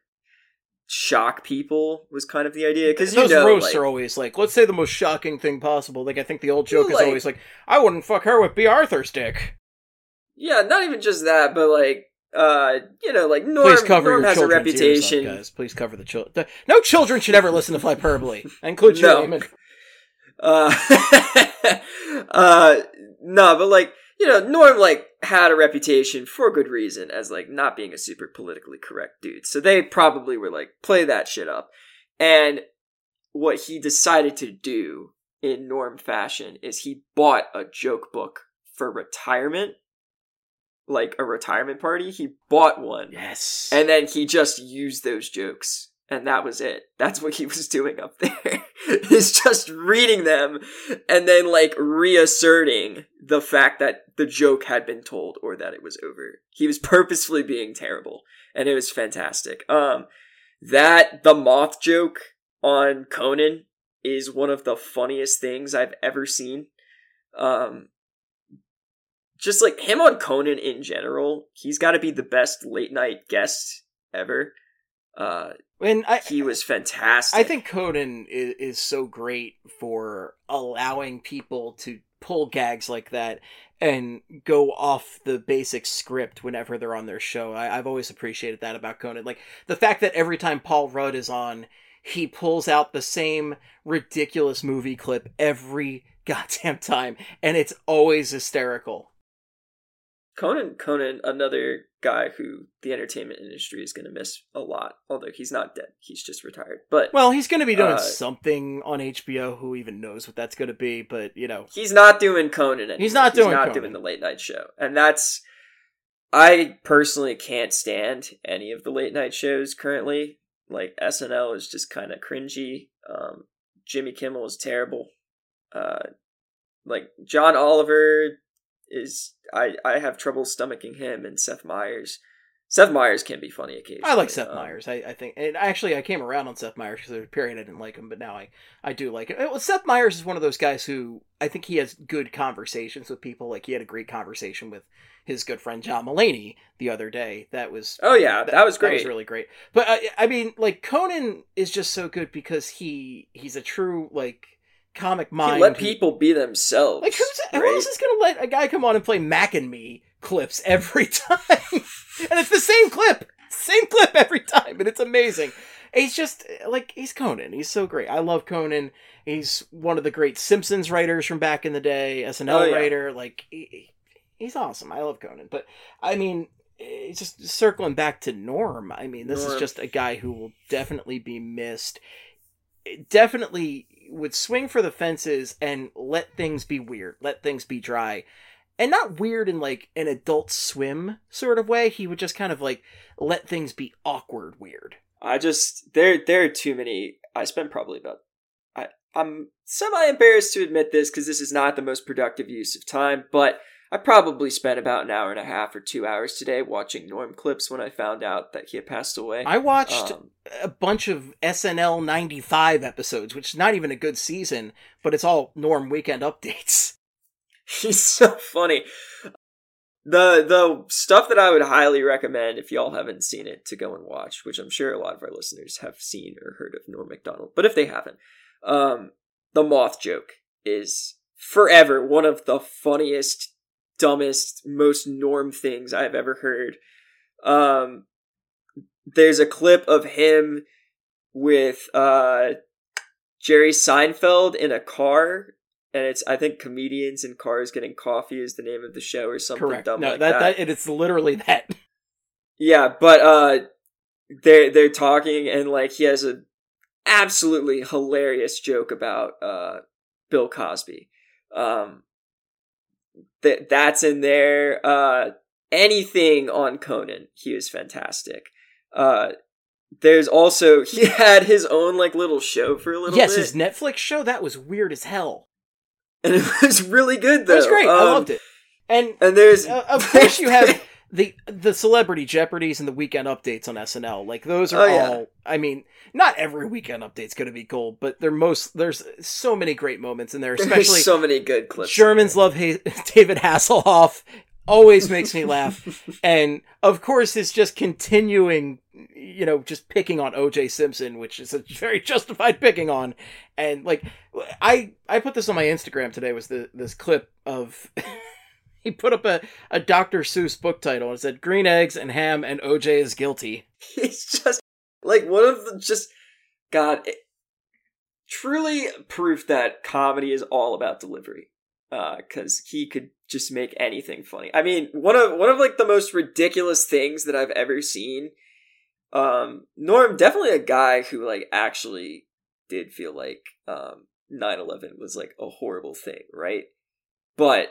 shock people was kind of the idea because you those know roasts like, are always like, let's say the most shocking thing possible. Like I think the old joke is Like- always like, I wouldn't fuck her with Bea Arthur's dick. yeah not even just that but like uh you know like Norm, Please cover Norm your has a ears up, reputation guys. Please cover the children. No children should ever listen to Flyperbole. I include you, No. Uh, uh, no, but like you know, Norm like had a reputation for good reason as like not being a super politically correct dude. So they probably were like play that shit up. And what he decided to do in Norm fashion is he bought a joke book for retirement, like a retirement party. He bought one. Yes. And then he just used those jokes. And that was it. That's what he was doing up there. He's just reading them and then like reasserting the fact that the joke had been told or that it was over. He was purposefully being terrible. And it was fantastic. Um that the moth joke on Conan is one of the funniest things I've ever seen. Um just like him on Conan in general, he's got to be the best late night guest ever. Uh, and I, he was fantastic. I think Conan is, is so great for allowing people to pull gags like that and go off the basic script whenever they're on their show. I, I've always appreciated that about Conan. Like the fact that every time Paul Rudd is on, he pulls out the same ridiculous movie clip every goddamn time, and it's always hysterical. Conan, Conan, another guy who the entertainment industry is going to miss a lot. Although he's not dead, he's just retired. But Well, he's going to be doing Uh, something on HBO. Who even knows what that's going to be? But you know, he's not doing Conan. Anymore. He's not doing not Conan. doing the late night show, and that's. I personally can't stand any of the late night shows currently. Like SNL is just kind of cringy. Um, Jimmy Kimmel is terrible. Uh, like John Oliver is I I have trouble stomaching him and Seth Meyers. Seth Meyers can be funny occasionally. I like Seth Um, Meyers. I, I think, and actually, I came around on Seth Meyers because there was a period I didn't like him, but now I, I do like him. Well, Seth Meyers is one of those guys who I think he has good conversations with people. Like he had a great conversation with his good friend John Mulaney the other day. That was Oh yeah, that, was great. That was really great. But I, I mean, like Conan is just so good because he he's a true like comic He mind. let people be themselves. like who's who else is gonna let a guy come on and play Mac and Me clips every time? and it's the same clip, same clip every time, and it's amazing. He's just like he's Conan. He's so great. I love Conan. He's one of the great Simpsons writers from back in the day, SNL Oh, yeah. writer. Like he, he's awesome. I love Conan. But I mean, eh, just circling back to Norm. I mean, this is just a guy who will definitely be missed. Definitely would swing for the fences and let things be weird, let things be dry. And not weird in like an adult swim sort of way. He would just kind of like let things be awkward weird. I just there there are too many. I spent probably about. I I'm semi embarrassed to admit this because this is not the most productive use of time, but I probably spent about an hour and a half or two hours today watching Norm clips when I found out that he had passed away. I watched Um, a bunch of SNL 95 episodes, which is not even a good season, but it's all Norm weekend updates. He's so funny. The the stuff that I would highly recommend if y'all haven't seen it to go and watch, which I'm sure a lot of our listeners have seen or heard of Norm Macdonald, but if they haven't, um, the moth joke is forever one of the funniest, dumbest, most norm things I've ever heard. Um, there's a clip of him with uh Jerry Seinfeld in a car and it's I think comedians in cars getting coffee is the name of the show or something Correct. dumb no, like that, that. that it's literally that. Yeah, but uh they're they're talking and like he has a absolutely hilarious joke about uh, Bill Cosby. Um, that that's in there. Uh, anything on Conan, he was fantastic. Uh, there's also he had his own like little show for a little yes, bit, his Netflix show that was weird as hell. and it was really good though. It was great. I Um, loved it. And And there's uh, of course you have the the celebrity jeopardies and the weekend updates on SNL. Like those are Oh, yeah. all. I mean, not every weekend update's going to be gold, but they're most. There's so many great moments in there, especially so many good clips. Germans love ha- David Hasselhoff. Always makes me laugh, and of course, his just continuing, you know, just picking on O.J. Simpson, which is a very justified picking on, and like, I I put this on my Instagram today. Was the this clip of he put up a a Dr. Seuss book title and said "Green eggs and ham and O.J. is guilty." He's just like one of the just God, it, truly proof that comedy is all about delivery. Uh, Because he could just make anything funny. I mean, one of one of like the most ridiculous things that I've ever seen. Um, Norm definitely a guy who like actually did feel like um 9/11 was like a horrible thing, right? But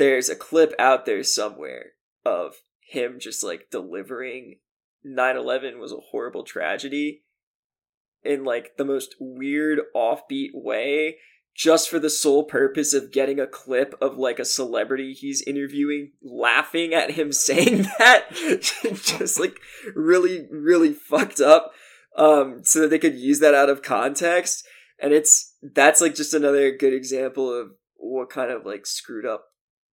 there's a clip out there somewhere of him just like delivering 9-11 was a horrible tragedy in like the most weird offbeat way just for the sole purpose of getting a clip of like a celebrity he's interviewing laughing at him saying that. Just like really really fucked up um so that they could use that out of context. And it's that's like just another good example of what kind of like screwed up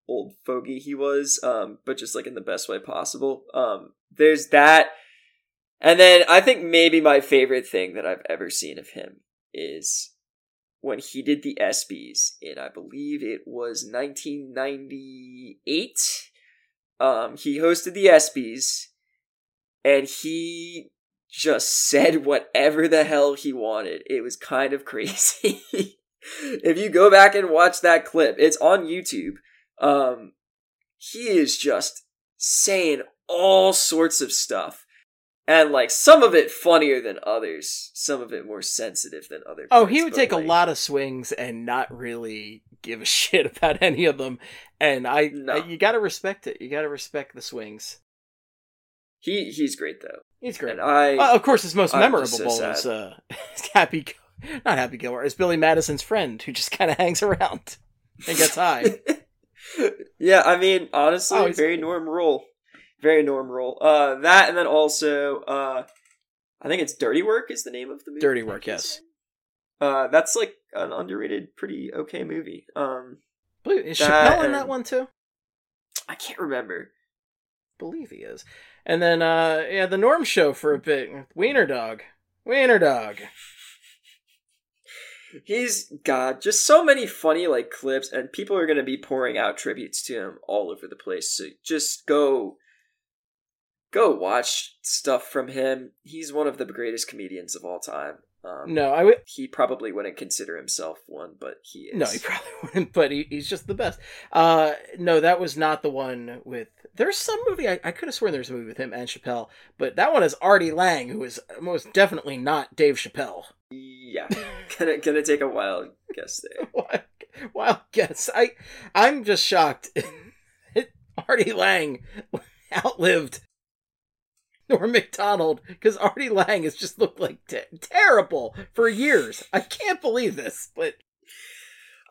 old fogey he was um but just like in the best way possible. Um there's that. And then i think maybe my favorite thing that i've ever seen of him is when he did the ESPYs in I believe it was 1998 um he hosted the ESPYs and he just said whatever the hell he wanted. It was kind of crazy. If you go back and watch that clip it's on YouTube um he is just saying all sorts of stuff and like some of it funnier than others some of it more sensitive than others Oh, he would take a lot of swings and not really give a shit about any of them. And I, No. I- you got to respect it. You got to respect the swings. he he's great though He's great. and i Uh, of course, his most I'm memorable so is uh, Happy, not Happy Gilmore, is Billy Madison's friend who just kind of hangs around and gets high. Yeah i mean honestly Oh, very norm role very norm role uh that and then also uh i think it's dirty work is the name of the movie Dirty Work, yes. uh that's like an underrated pretty okay movie um Believe- Is Chappelle in that one too? i can't remember believe he is. And then, uh, yeah, the Norm Show for a bit. Wiener Dog. Wiener Dog. He's got just so many funny like clips, and people are gonna be pouring out tributes to him all over the place. So just go, go watch stuff from him. He's one of the greatest comedians of all time. Um, No, I would. he probably wouldn't consider himself one, but he is. No, he probably wouldn't, but he, he's just the best. Uh, no, that was not the one with. There's some movie I, I could have sworn there's a movie with him and Chappelle, but that one is Artie Lange, who is most definitely not Dave Chappelle. Yeah, gonna gonna take a wild guess there. Wild, wild guess. I I'm just shocked. Artie Lange outlived Norm Macdonald because Artie Lange has just looked like te- terrible for years. I can't believe this, but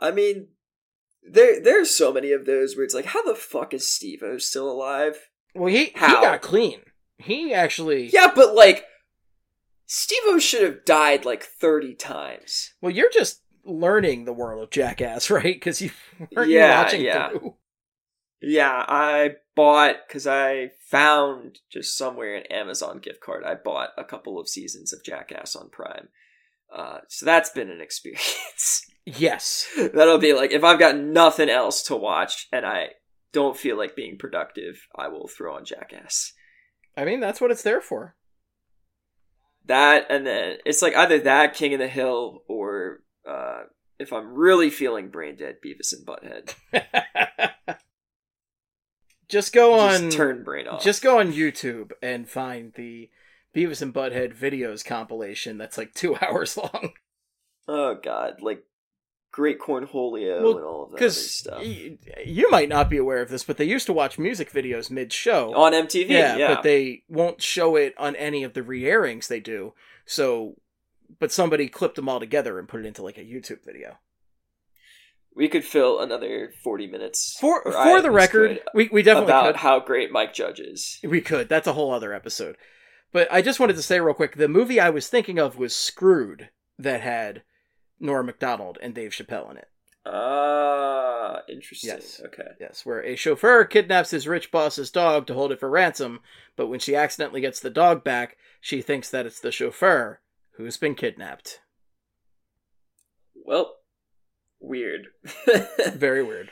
I mean, there there's so many of those where it's like, how the fuck is Steve-O still alive? well, he How? he got clean. He actually. Yeah, but like, Steve-O should have died like thirty times. Well, you're just learning the world of Jackass, right? Because you weren't Yeah, watching yeah. through. Yeah, I bought because I found just somewhere an Amazon gift card. I bought a couple of seasons of Jackass on Prime. Uh, so that's been an experience. Yes. That'll be like if I've got nothing else to watch and I don't feel like being productive, I will throw on Jackass. I mean, that's what it's there for. That and then it's like either that King of the Hill or uh, if I'm really feeling brain dead, Beavis and Butthead. just go on. Turn brain off. Just go on YouTube and find the Beavis and Butthead videos compilation that's like two hours long. Oh god, like great cornholio Well, and all of that other stuff you might not be aware of this, but they used to watch music videos mid show. on MTV. yeah, Yeah, but they won't show it on any of the re-airings they do. So, but somebody clipped them all together and put it into like a YouTube video. We could fill another forty minutes For for I the record, we we definitely about could. how great Mike Judge is. We could. That's a whole other episode. But I just wanted to say real quick, the movie I was thinking of was Screwed, that had Norm Macdonald and Dave Chappelle in it. Ah, interesting. Yes. Okay. Yes, where a chauffeur kidnaps his rich boss's dog to hold it for ransom, but when she accidentally gets the dog back, she thinks that it's the chauffeur who's been kidnapped. Well, weird. Very weird.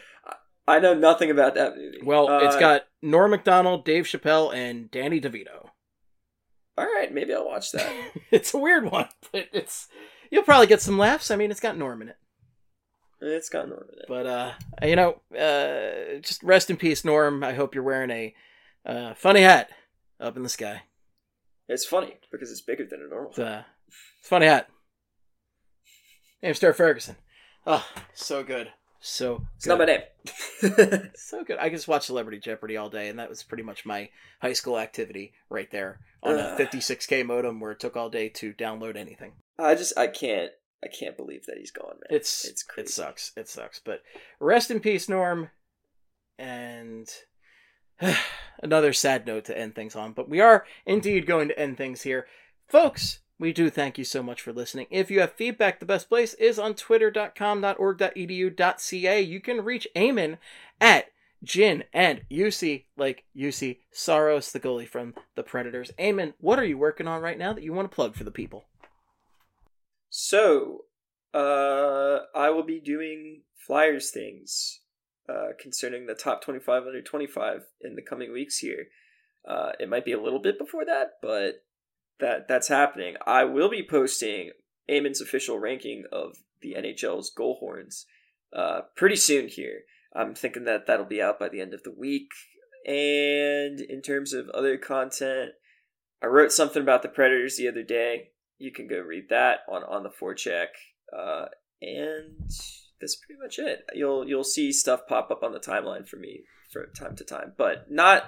I know nothing about that movie. Well, it's got Norm Macdonald, Dave Chappelle, and Danny DeVito. All right, maybe I'll watch that. it's a weird one, but it's you'll probably get some laughs. I mean, it's got Norm in it. it's got Norm in it. But uh, you know, uh, just rest in peace, Norm. I hope you're wearing a uh, funny hat up in the sky. It's funny because it's bigger than a normal. It's, uh, it's a funny hat. Name's Stuart Ferguson. Oh, so good, so It's not my name. so good. I just watched Celebrity Jeopardy all day, and that was pretty much my high school activity right there on a 56k modem where it took all day to download anything. I just I can't I can't believe that he's gone, man. It's it's it sucks. It sucks. But rest in peace, Norm. And another sad note to end things on. But we are indeed going to end things here, folks. We do thank you so much for listening. If you have feedback, the best place is on twitter.com.org.edu.ca. You can reach Eamon at Gin and Juuse, like Juuse Saros, the goalie from the Predators. Eamon, what are you working on right now that you want to plug for the people? So, uh, I will be doing Flyers things uh, concerning the top 25 under 25 in the coming weeks here. Uh, it might be a little bit before that, but that that's happening. I will be posting Eamon's official ranking of the NHL's goal horns uh, pretty soon here. I'm thinking that that'll be out by the end of the week. And in terms of other content, I wrote something about the Predators the other day. You can go read that on on the forecheck. Uh, and that's pretty much it. You'll you'll see stuff pop up on the timeline for me from time to time, but not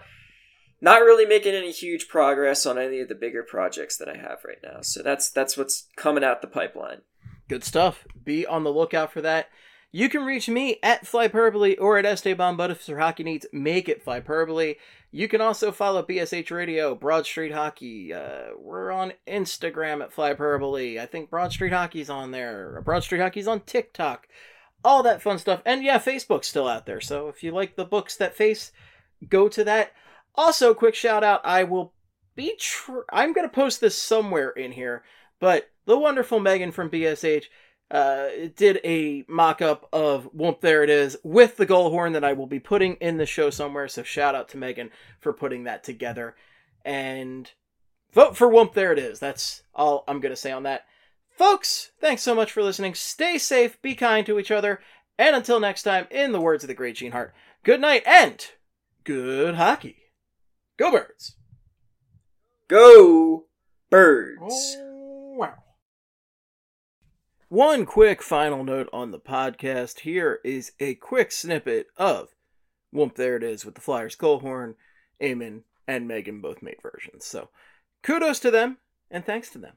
not really making any huge progress on any of the bigger projects that I have right now. So that's that's what's coming out the pipeline. Good stuff. Be on the lookout for that. You can reach me at Flyperbole or at Esteban, but if hockey needs, make it Flyperbole. You can also follow BSH Radio, Broad Street Hockey. Uh, we're on Instagram at Flyperbole. I think Broad Street Hockey's on there. Broad Street Hockey's on TikTok. All that fun stuff. And yeah, Facebook's still out there. So if you like the books that face, go to that. Also, quick shout out I will be. Tr- I'm going to post this somewhere in here, but the wonderful Megan from BSH uh, did a mock up of Whoop There It Is with the goal horn that I will be putting in the show somewhere. So shout out to Megan for putting that together. And vote for Whoop There It Is. That's all I'm going to say on that. Folks, thanks so much for listening. Stay safe, be kind to each other, and until next time, in the words of the great Gene Hart, good night and good hockey. Go Birds! Go birds! Oh, wow. One quick final note on the podcast. Here is a quick snippet of Whoop There It Is with the Flyers goal horn. Eamon and Megan both made versions. So kudos to them and thanks to them.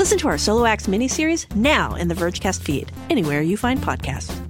Listen to our Solo Acts miniseries now in the Vergecast feed, anywhere you find podcasts.